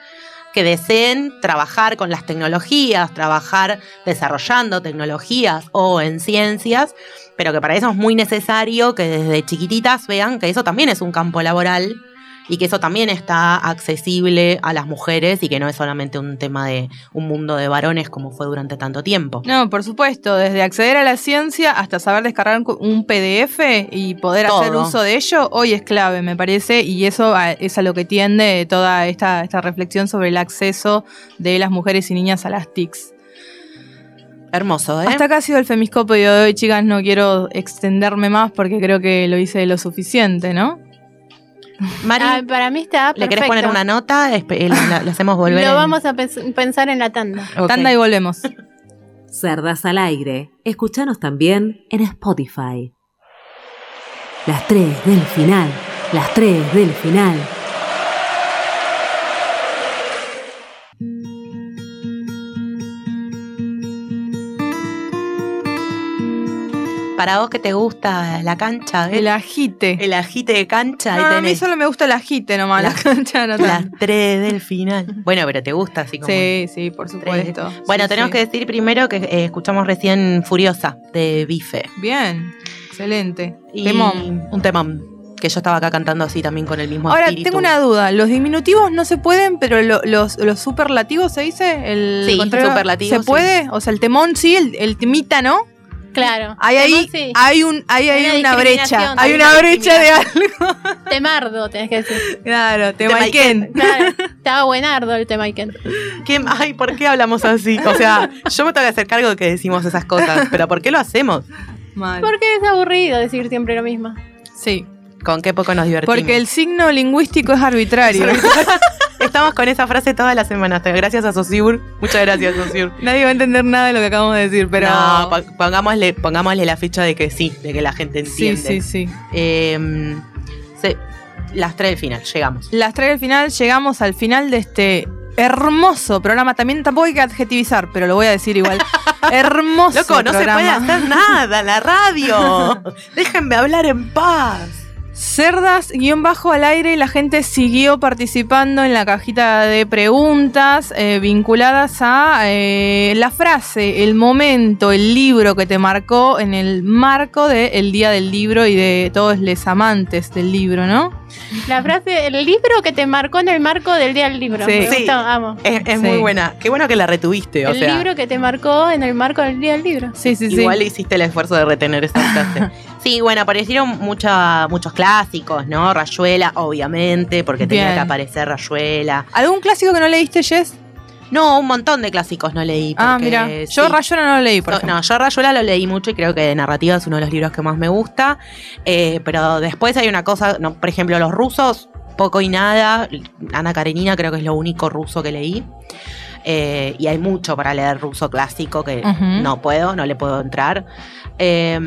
que deseen trabajar con las tecnologías, trabajar desarrollando tecnologías o en ciencias, pero que para eso es muy necesario que desde chiquititas vean que eso también es un campo laboral y que eso también está accesible a las mujeres y que no es solamente un tema de un mundo de varones como fue durante tanto tiempo. No, por supuesto, desde acceder a la ciencia hasta saber descargar un PDF y poder hacer uso de ello, hoy es clave, me parece, y eso es a lo que tiende toda esta, esta reflexión sobre el acceso de las mujeres y niñas a las TICs. Hermoso, ¿eh? Hasta acá ha sido el femiscopio de hoy, chicas, no quiero extenderme más porque creo que lo hice lo suficiente, ¿no? Mari, Ah, para mí está ¿le perfecto. querés poner una nota? Eh, La, la hacemos volver. Lo en- vamos a pens- pensar en la tanda. Ok. Tanda y volvemos. Cerdas al aire. Escuchanos también en Spotify. Las tres del final. Las tres del final. Para vos que te gusta la cancha, ¿ves? El agite. El agite de cancha. No, a mí solo me gusta el agite nomás, la, cancha no Las tres del final. Bueno, pero te gusta así como. Sí, sí, por supuesto. Bueno, Sí, tenemos sí. que decir primero que eh, escuchamos recién Furiosa de Bife. Bien, excelente. Y Temón. Un temón. Que yo estaba acá cantando así también con el mismo Ahora, espíritu. tengo una duda. Los diminutivos no se pueden, pero lo- los, los superlativos se dice. El Sí, superlativo, ¿Se sí. puede? O sea, el temón sí, el, el temita no. Claro. Hay ahí, sí. hay, un, hay, Hay ahí una una brecha. Hay una una brecha de algo. Temardo, tenés que decir. Claro, temaiken. Claro, estaba buenardo el Temaiken. ¿Qué- Ay, ¿por qué hablamos así? O sea, yo me tengo que hacer cargo de que decimos esas cosas, pero ¿por qué lo hacemos? Mal. Porque es aburrido decir siempre lo mismo. Sí. Con qué poco nos divertimos. Porque el signo lingüístico es arbitrario. Estamos con esa frase todas las semanas. Gracias a Sosur. Muchas gracias, Sosur. Nadie va a entender nada de lo que acabamos de decir, pero. No, po- pongámosle, pongámosle la ficha de que sí, de que la gente sí, entiende. sí, sí. Eh, se- las tres del final, llegamos. Las tres del final, llegamos al final de este hermoso programa. También tampoco hay que adjetivizar, pero lo voy a decir igual. hermoso Loco, no programa. se puede hacer nada la radio. Déjenme hablar en paz. Cerdas, guion bajo al aire, y la gente siguió participando en la cajita de preguntas eh, vinculadas a eh, la frase, el momento, el libro que te marcó en el marco del Día del Libro y de todos los amantes del libro, ¿no? La frase, el libro que te marcó en el marco del día del libro. Sí. Me Sí. amo. Es, es Sí. muy buena. Qué bueno que la retuviste. O el sea, libro que te marcó en el marco del día del libro. Sí, sí, igual hiciste el esfuerzo de retener esa frase. sí, bueno, aparecieron mucha, muchos clásicos, ¿no? Rayuela, obviamente, porque tenía Bien. que aparecer Rayuela. ¿Algún clásico que no leíste, Jess? No, un montón de clásicos no leí. Ah, porque mira. Yo sí. Rayuela no lo leí, por no, yo Rayuela lo leí mucho y creo que de narrativa es uno de los libros que más me gusta. Eh, pero después hay una cosa, no, por ejemplo, los rusos, poco y nada. Ana Karenina creo que es lo único ruso que leí. Eh, y hay mucho para leer ruso clásico que no puedo, no le puedo entrar. Eh,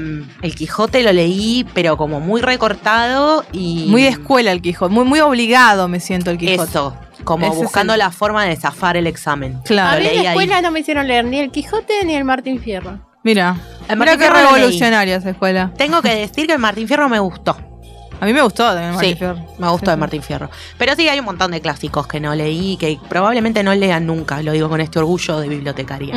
el Quijote lo leí, pero como muy recortado y. Muy de escuela el Quijote, muy, muy obligado me siento el Quijote. Eso, como Ese buscando el- la forma de zafar el examen. Claro. A mí en la ahí. escuela no me hicieron leer ni el Quijote ni el Martín Fierro. Mira, mira Martín qué revolucionaria esa escuela. Tengo que decir que el Martín Fierro me gustó. A mí me gustó también Martín Sí, Fierro. me gustó Sí, de sí. Martín Fierro. Pero sí, hay un montón de clásicos que no leí, que probablemente no lean nunca. Lo digo con este orgullo de bibliotecaria.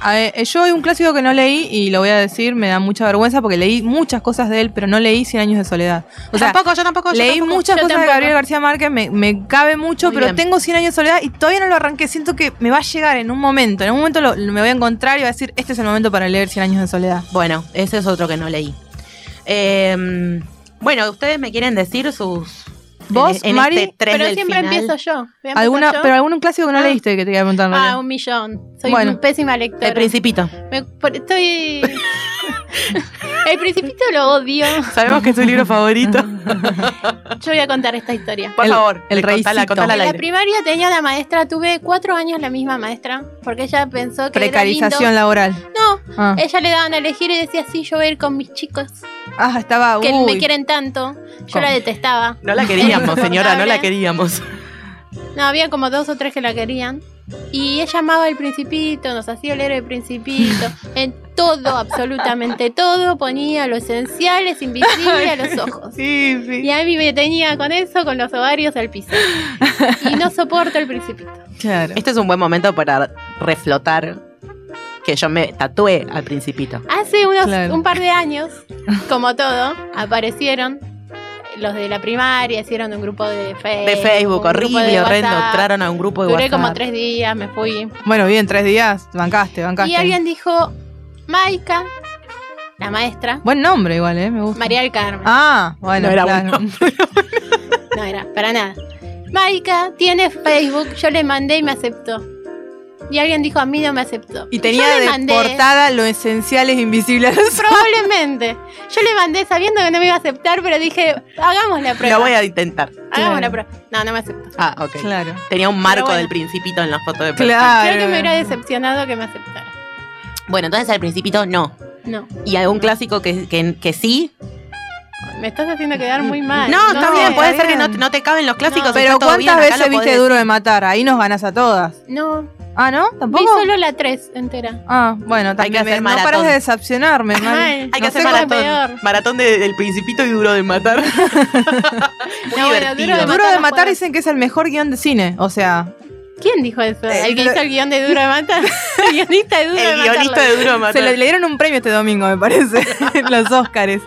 A ver, eh, yo hay un clásico que no leí y lo voy a decir, me da mucha vergüenza porque leí muchas cosas de él, pero no leí Cien años de soledad. O sea, tampoco, yo tampoco. yo leí tampoco. muchas Yo cosas de. Gabriel García Márquez, me, me cabe mucho, Muy pero bien. tengo Cien años de soledad y todavía no lo arranqué. Siento que me va a llegar en un momento. En un momento lo- me voy a encontrar y voy a decir, este es el momento para leer Cien años de soledad. Bueno, ese es otro que no leí. Eh, bueno, ¿ustedes me quieren decir sus. ¿Vos, en, en Mari? este tres Pero del siempre final? empiezo yo. ¿Alguna, yo. pero algún clásico que no Ah. leíste que te quería preguntar. Ah, María? un millón. Soy Bueno. una pésima lectora. El Principito. Me- estoy. el Principito lo odio. Sabemos que es tu libro favorito. Yo voy a contar esta historia. Por El- favor, el contala, reycito. contala al En la primaria tenía una maestra, tuve cuatro años la misma maestra, porque ella pensó que Precarización era lindo. laboral. No, Ah. ella le daban a elegir y decía, sí, yo voy a ir con mis chicos, Ah, estaba. que uy. me quieren tanto. Yo ¿Cómo? la detestaba. No la queríamos, señora, no la queríamos. No, había como dos o tres que la querían. Y ella amaba el principito, nos hacía leer el principito. En todo, absolutamente todo, ponía lo esencial, es invisible a los ojos. Sí, sí. Y a mí me tenía con eso, con los ovarios al piso. Y no soporto el principito. Claro. Este es un buen momento para reflotar que yo me tatué al Principito. Hace unos Claro. un par de años, como todo, aparecieron los de la primaria, hicieron un grupo de Facebook. De Facebook, un grupo horrible, de horrendo. WhatsApp. Entraron a un grupo de Duré WhatsApp. como tres días, me fui. Bueno, bien, tres días. Bancaste, bancaste. Y alguien dijo, Maika, la maestra, Buen nombre igual, ¿eh? Me gusta. María del Carmen. Ah, bueno. No era claro. No era, para nada. Maika tiene Facebook, yo le mandé y me aceptó. Y alguien dijo, a mí no me aceptó. Y tenía de mandé, portada lo esencial es invisible a los ojos. Probablemente. Yo le mandé sabiendo que no me iba a aceptar, pero dije, hagamos la prueba. Lo voy a intentar. Hagamos Claro. la prueba. No, no me aceptó. Ah, ok. Claro. Tenía un marco bueno. del Principito en la foto de perfil. Claro. Creo que me hubiera decepcionado que me aceptara. Bueno, entonces al Principito no. No. ¿Y algún clásico que, que, que sí? Me estás haciendo quedar muy mal. No, está bien, puede está ser que no, no te caben los clásicos. No. Pero ¿cuántas veces viste Duro de. Matar? Ahí nos ganas a todas. No. Ah, ¿no? Vi ¿Tampoco? solo la 3 entera. Ah, bueno, Hay también que hacer me- no paras de decepcionarme, Mari. Ay, Hay que No hacer maratón. peor. Maratón de- del Principito y Duro de Matar. Muy No, bueno. Duro de Duro de Matar dicen que es el mejor guion de cine. O sea, ¿Quién dijo eso? Eh, ¿El que hizo el guion de Duro de Matar? el guionista de Duro de El Matar. guionista de Duro de Matar. se le, le dieron un premio este domingo, me parece. los Óscares.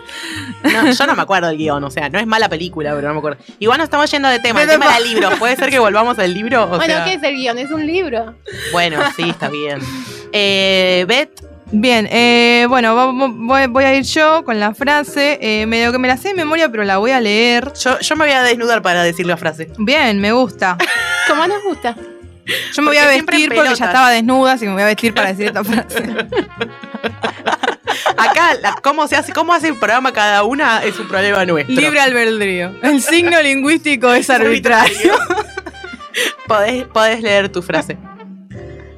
No, yo no me acuerdo del guion, o sea, no es mala película, pero no me acuerdo. Igual nos estamos yendo de tema, el tema del libro. ¿Puede ser que volvamos al libro? O Bueno, sea, ¿qué es el guion? Es un libro. Bueno, sí, está bien. Eh, Beth, Bien, eh, bueno, voy a ir yo con la frase. eh, medio que me la sé de memoria, pero la voy a leer. yo, yo me voy a desnudar para decir la frase. Bien, me gusta. Como nos gusta. Yo me voy a vestir porque ya estaba desnuda, así que me voy a vestir para decir esta frase. Acá, la- cómo se hace, cómo hace el programa cada una es un problema nuestro. Libre albedrío. El signo lingüístico es arbitrario. podés, podés leer tu frase.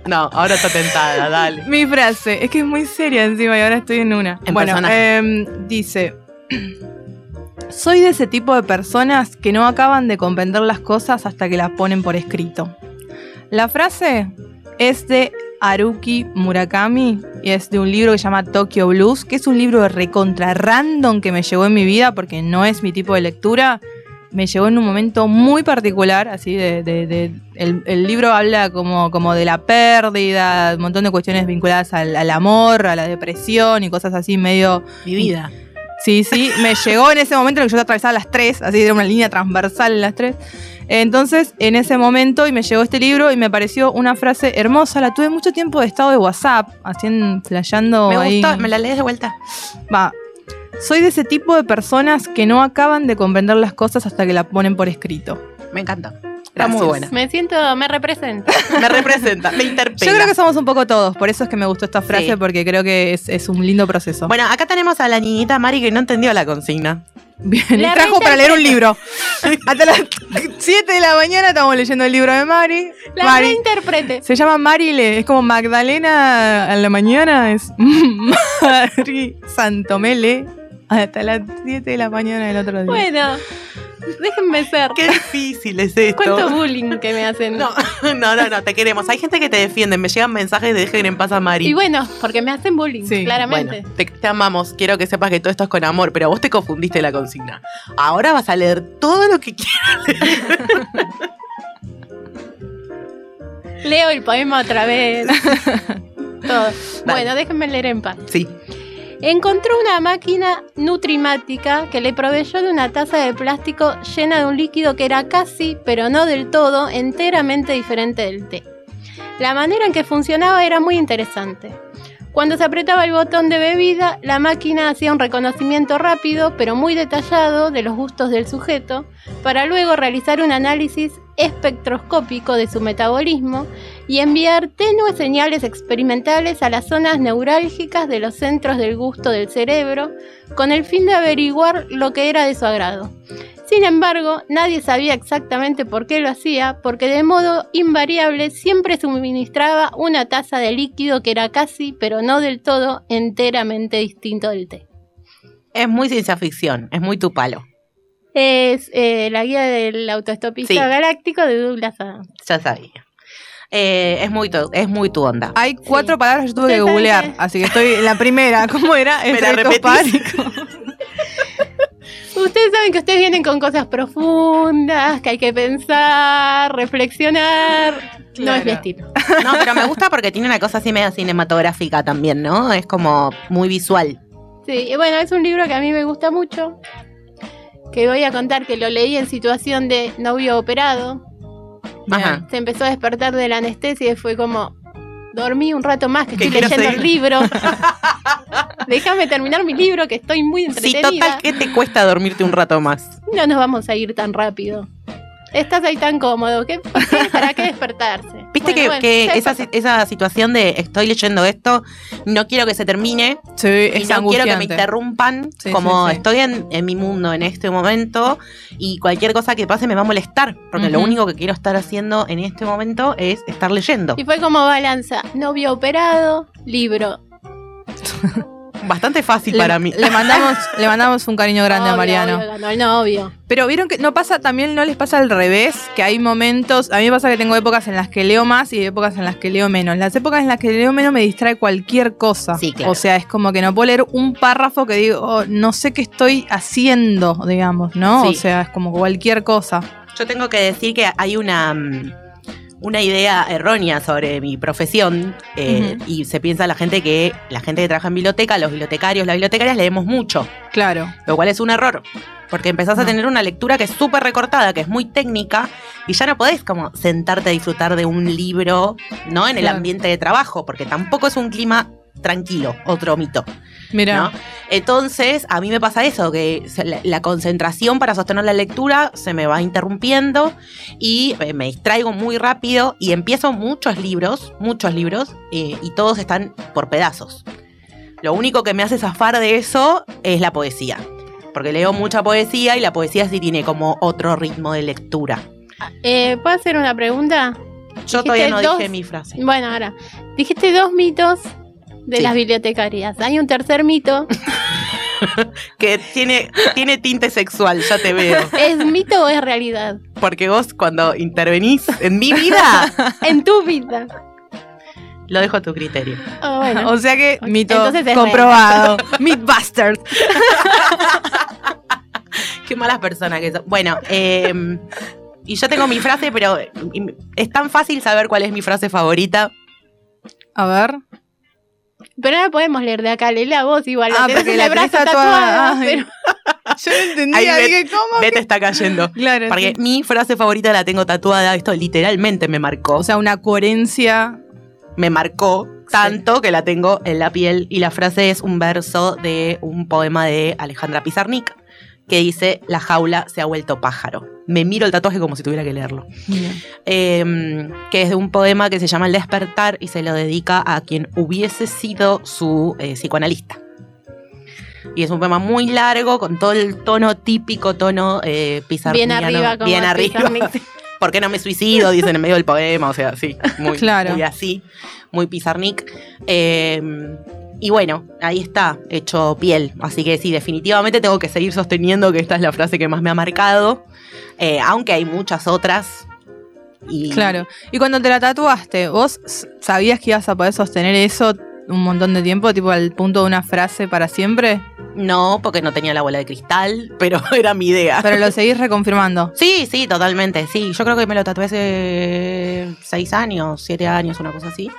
No, ahora está tentada, dale. Mi frase, es que es muy seria encima y ahora estoy en una. En bueno, em, dice: Soy de ese tipo de personas que no acaban de comprender las cosas hasta que las ponen por escrito. La frase es de Haruki Murakami y es de un libro que se llama Tokyo Blues, que es un libro de recontra random que me llegó en mi vida porque no es mi tipo de lectura. Me llegó en un momento muy particular, así de, de- de- el, libro habla como, como de la pérdida, un montón de cuestiones vinculadas al, al amor, a la depresión y cosas así medio... Mi vida. Sí, sí, me llegó en ese momento en el que yo atravesaba las tres, así era una línea transversal en las tres. Entonces, en ese momento, y me llegó este libro y me pareció una frase hermosa. La tuve mucho tiempo de estado de WhatsApp, haciendo, flasheando Me ahí. gustó, me la lees de vuelta. Va. Soy de ese tipo de personas que no acaban de comprender las cosas hasta que la ponen por escrito. Me encanta. Está muy buena. Me siento, me representa. Me representa, me interpela. Yo creo que somos un poco todos, por eso es que me gustó esta frase, Sí. porque creo que es, es un lindo proceso. Bueno, acá tenemos a la niñita Mari que no entendió la consigna. Bien, y trajo para leer un libro. Hasta las 7 de la mañana estamos leyendo el libro de Mari. La Mari. reinterprete. Se llama Marile, es como Magdalena a la mañana, es Mari Santomele hasta las 7 de la mañana del otro día. Bueno, déjenme ser. Qué difícil es esto. ¿Cuánto bullying que me hacen? No, no, no, no, te queremos. Hay gente que te defiende. Me llegan mensajes de dejen en paz a Mari. Y bueno, porque me hacen bullying, claramente. Bueno, te, te amamos. Quiero que sepas que todo esto es con amor, pero vos te confundiste la consigna. Ahora vas a leer todo lo que quieras. Leo el poema otra vez. Todo. Bueno, déjenme leer en paz. Sí. Encontró una máquina nutrimática que le proveyó de una taza de plástico llena de un líquido que era casi, pero no del todo, enteramente diferente del té. La manera en que funcionaba era muy interesante. Cuando se apretaba el botón de bebida, la máquina hacía un reconocimiento rápido, pero muy detallado, de los gustos del sujeto, para luego realizar un análisis espectroscópico de su metabolismo y enviar tenues señales experimentales a las zonas neurálgicas de los centros del gusto del cerebro, con el fin de averiguar lo que era de su agrado. Sin embargo, nadie sabía exactamente por qué lo hacía, porque de modo invariable siempre suministraba una taza de líquido que era casi, pero no del todo, enteramente distinto del té. Es muy ciencia ficción, es muy tu palo. Es eh, la guía del autoestopista Sí. galáctico de Douglas Adams. Ya sabía. Eh, es, muy tu, es muy tu onda. Hay cuatro palabras que yo tuve que googlear, que- así que estoy en la primera. ¿Cómo era? ¿Me la repetís? Ustedes saben que ustedes vienen con cosas profundas, que hay que pensar, reflexionar. No es mi estilo. No, pero me gusta porque tiene una cosa así medio cinematográfica también, ¿no? Es como muy visual. Sí, y bueno, es un libro que a mí me gusta mucho. Que voy a contar que lo leí en situación de novio operado. Ajá. Se empezó a despertar de la anestesia y fue como. Dormí un rato más que Que estoy leyendo el libro. Déjame terminar mi libro que estoy muy Sí, entretenida. total, ¿qué te cuesta dormirte un rato más? No nos vamos a ir tan rápido. Estás ahí tan cómodo. ¿Qué? ¿Para qué despertarse? Viste Bueno, que, bueno, que sí, esa, si- esa situación de estoy leyendo esto, no quiero que se termine. Sí, y es no quiero que me interrumpan, Sí, como sí, sí. estoy en, en mi mundo en este momento y cualquier cosa que pase me va a molestar, porque lo único que quiero estar haciendo en este momento es estar leyendo. Y fue como balanza. Novio operado, libro. Bastante fácil Le, para mí. le mandamos, le mandamos un cariño grande a Mariano. obvio, ganó el novio. Pero vieron que no pasa, también no les pasa al revés, que hay momentos, a mí me pasa que tengo épocas en las que leo más y épocas en las que leo menos. Las épocas en las que leo menos me distrae cualquier cosa. Sí, claro. O sea, es como que no puedo leer un párrafo que digo, oh, no sé qué estoy haciendo, digamos, ¿no? Sí. O sea, es como cualquier cosa. Yo tengo que decir que hay una, mm, una idea errónea sobre mi profesión eh, y se piensa la gente que la gente que trabaja en biblioteca, los bibliotecarios, las bibliotecarias leemos mucho, Claro. lo cual es un error. Porque empezás a tener una lectura que es súper recortada, que es muy técnica, y ya no podés como sentarte a disfrutar de un libro, ¿no? En el ambiente de trabajo, porque tampoco es un clima tranquilo, otro mito. Mira. ¿no? Entonces, a mí me pasa eso, que la, la concentración para sostener la lectura se me va interrumpiendo y eh, me distraigo muy rápido y empiezo muchos libros, muchos libros, eh, y todos están por pedazos. Lo único que me hace zafar de eso es la poesía, porque leo mucha poesía y la poesía sí tiene como otro ritmo de lectura. Eh, ¿Puedo hacer una pregunta? Yo todavía no dije mi frase. Bueno, ahora, dijiste dos mitos de Sí. las bibliotecarias. Hay un tercer mito. Que tiene, tiene tinte sexual, ya te veo. ¿Es mito o es realidad? Porque vos cuando intervenís en mi vida, En tu vida. lo dejo a tu criterio. Ah, bueno. O sea que mito comprobado. Mythbusters. Qué malas personas que son. Bueno, eh, y yo tengo mi frase, pero es tan fácil saber cuál es mi frase favorita. A ver. Pero ahora podemos leer de acá, lee la voz igual. Ah, porque la brazo tatuada. tatuada, pero- Yo no entendía, Ahí Bet- dije, ¿cómo? Bet está cayendo. Claro, Porque sí. mi frase favorita la tengo tatuada. Esto literalmente me marcó. O sea, una coherencia. me marcó tanto que la tengo en la piel. Y la frase es un verso de un poema de Alejandra Pizarnik que dice: La jaula se ha vuelto pájaro. Me miro el tatuaje como si tuviera que leerlo. Eh, que es de un poema que se llama El despertar y se lo dedica a quien hubiese sido su eh, psicoanalista. Y es un poema muy largo, con todo el tono típico, tono eh, Bien arriba, como bien arriba. ¿Por qué no me suicido? Dicen en medio del poema, o sea, sí, muy, Claro. muy así, muy pizarnik. Eh, y bueno, ahí está, hecho piel. Así que sí, definitivamente tengo que seguir sosteniendo que esta es la frase que más me ha marcado. Eh, aunque hay muchas otras. Claro. Y cuando te la tatuaste, ¿vos sabías que ibas a poder sostener eso un montón de tiempo, tipo al punto de una frase para siempre? No, porque no tenía la bola de cristal, pero era mi idea. Pero lo seguís reconfirmando. Sí, sí, totalmente, sí. Yo creo que me lo tatué hace seis años, siete años, una cosa así.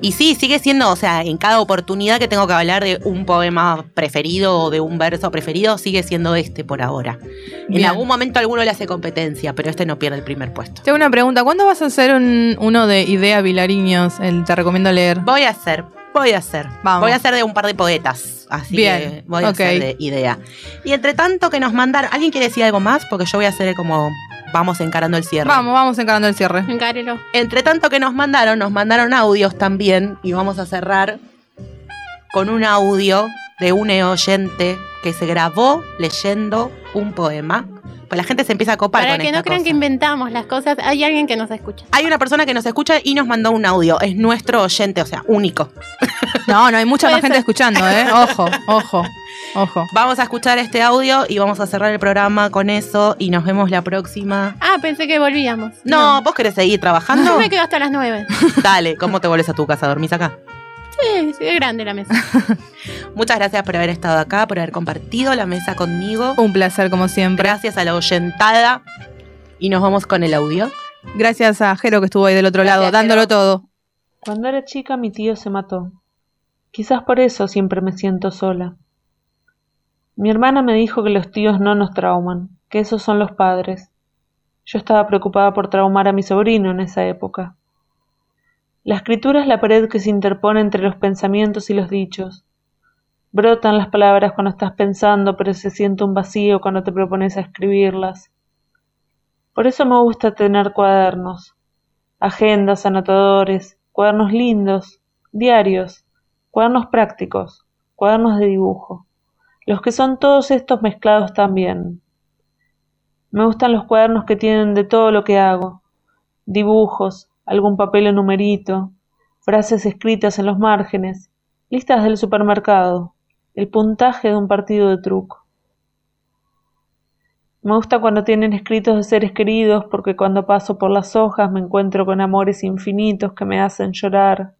Y sí, sigue siendo, o sea, en cada oportunidad que tengo que hablar de un poema preferido o de un verso preferido, sigue siendo este por ahora. En algún momento alguno le hace competencia, pero este no pierde el primer puesto. Tengo una pregunta. ¿Cuándo vas a hacer un- uno de Idea Vilariños? El te recomiendo leer. Voy a hacer, voy a hacer. Vamos. Voy a hacer de un par de poetas. Así Bien, que voy a hacer de idea. Y entre tanto que nos mandaron, ¿alguien quiere decir algo más? Porque yo voy a hacer como vamos encarando el cierre. Vamos, vamos encarando el cierre. Encárelo. Entre tanto que nos mandaron, nos mandaron audios también y vamos a cerrar con un audio de un oyente que se grabó leyendo un poema. Pues la gente se empieza a copar Para con que esta no crean cosa. que inventamos las cosas, hay alguien que nos escucha. Hay una persona que nos escucha y nos mandó un audio. Es nuestro oyente, o sea, único. No, no hay mucha más gente escuchando, ¿eh? Ojo, ojo, ojo. Vamos a escuchar este audio y vamos a cerrar el programa con eso y nos vemos la próxima. Ah, pensé que volvíamos. No, ¿vos querés seguir trabajando? Yo me quedo hasta las nueve. Dale, ¿cómo te vuelves a tu casa? ¿Dormís acá? Sí, sí, es grande la mesa. Muchas gracias por haber estado acá, por haber compartido la mesa conmigo. Un placer como siempre. Gracias a la oyentada. Y nos vamos con el audio. Gracias a Jero que estuvo ahí del otro lado, dándolo todo. Cuando era chica mi tío se mató. Quizás por eso siempre me siento sola. Mi hermana me dijo que los tíos no nos trauman, que esos son los padres. Yo estaba preocupada por traumar a mi sobrino en esa época. La escritura es la pared que se interpone entre los pensamientos y los dichos. Brotan las palabras cuando estás pensando, pero se siente un vacío cuando te propones a escribirlas. Por eso me gusta tener cuadernos, agendas, anotadores, cuadernos lindos, diarios, cuadernos prácticos, cuadernos de dibujo, los que son todos estos mezclados también. Me gustan los cuadernos que tienen de todo lo que hago, dibujos, algún papel o numerito, frases escritas en los márgenes, listas del supermercado, el puntaje de un partido de truco. Me gusta cuando tienen escritos de seres queridos porque cuando paso por las hojas me encuentro con amores infinitos que me hacen llorar.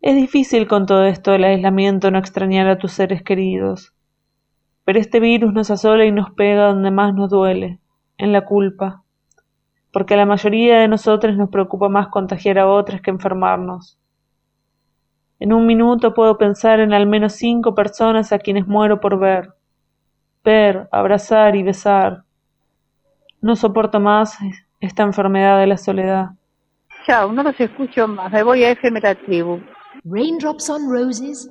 Es difícil con todo esto del aislamiento no extrañar a tus seres queridos, pero este virus nos asola y nos pega donde más nos duele, en la culpa, porque a la mayoría de nosotros nos preocupa más contagiar a otras que enfermarnos. En un minuto puedo pensar en al menos cinco personas a quienes muero por ver ver, abrazar y besar. No soporto más esta enfermedad de la soledad. Chao, no los escucho más. Me voy a FM La Tribu. Raindrops on roses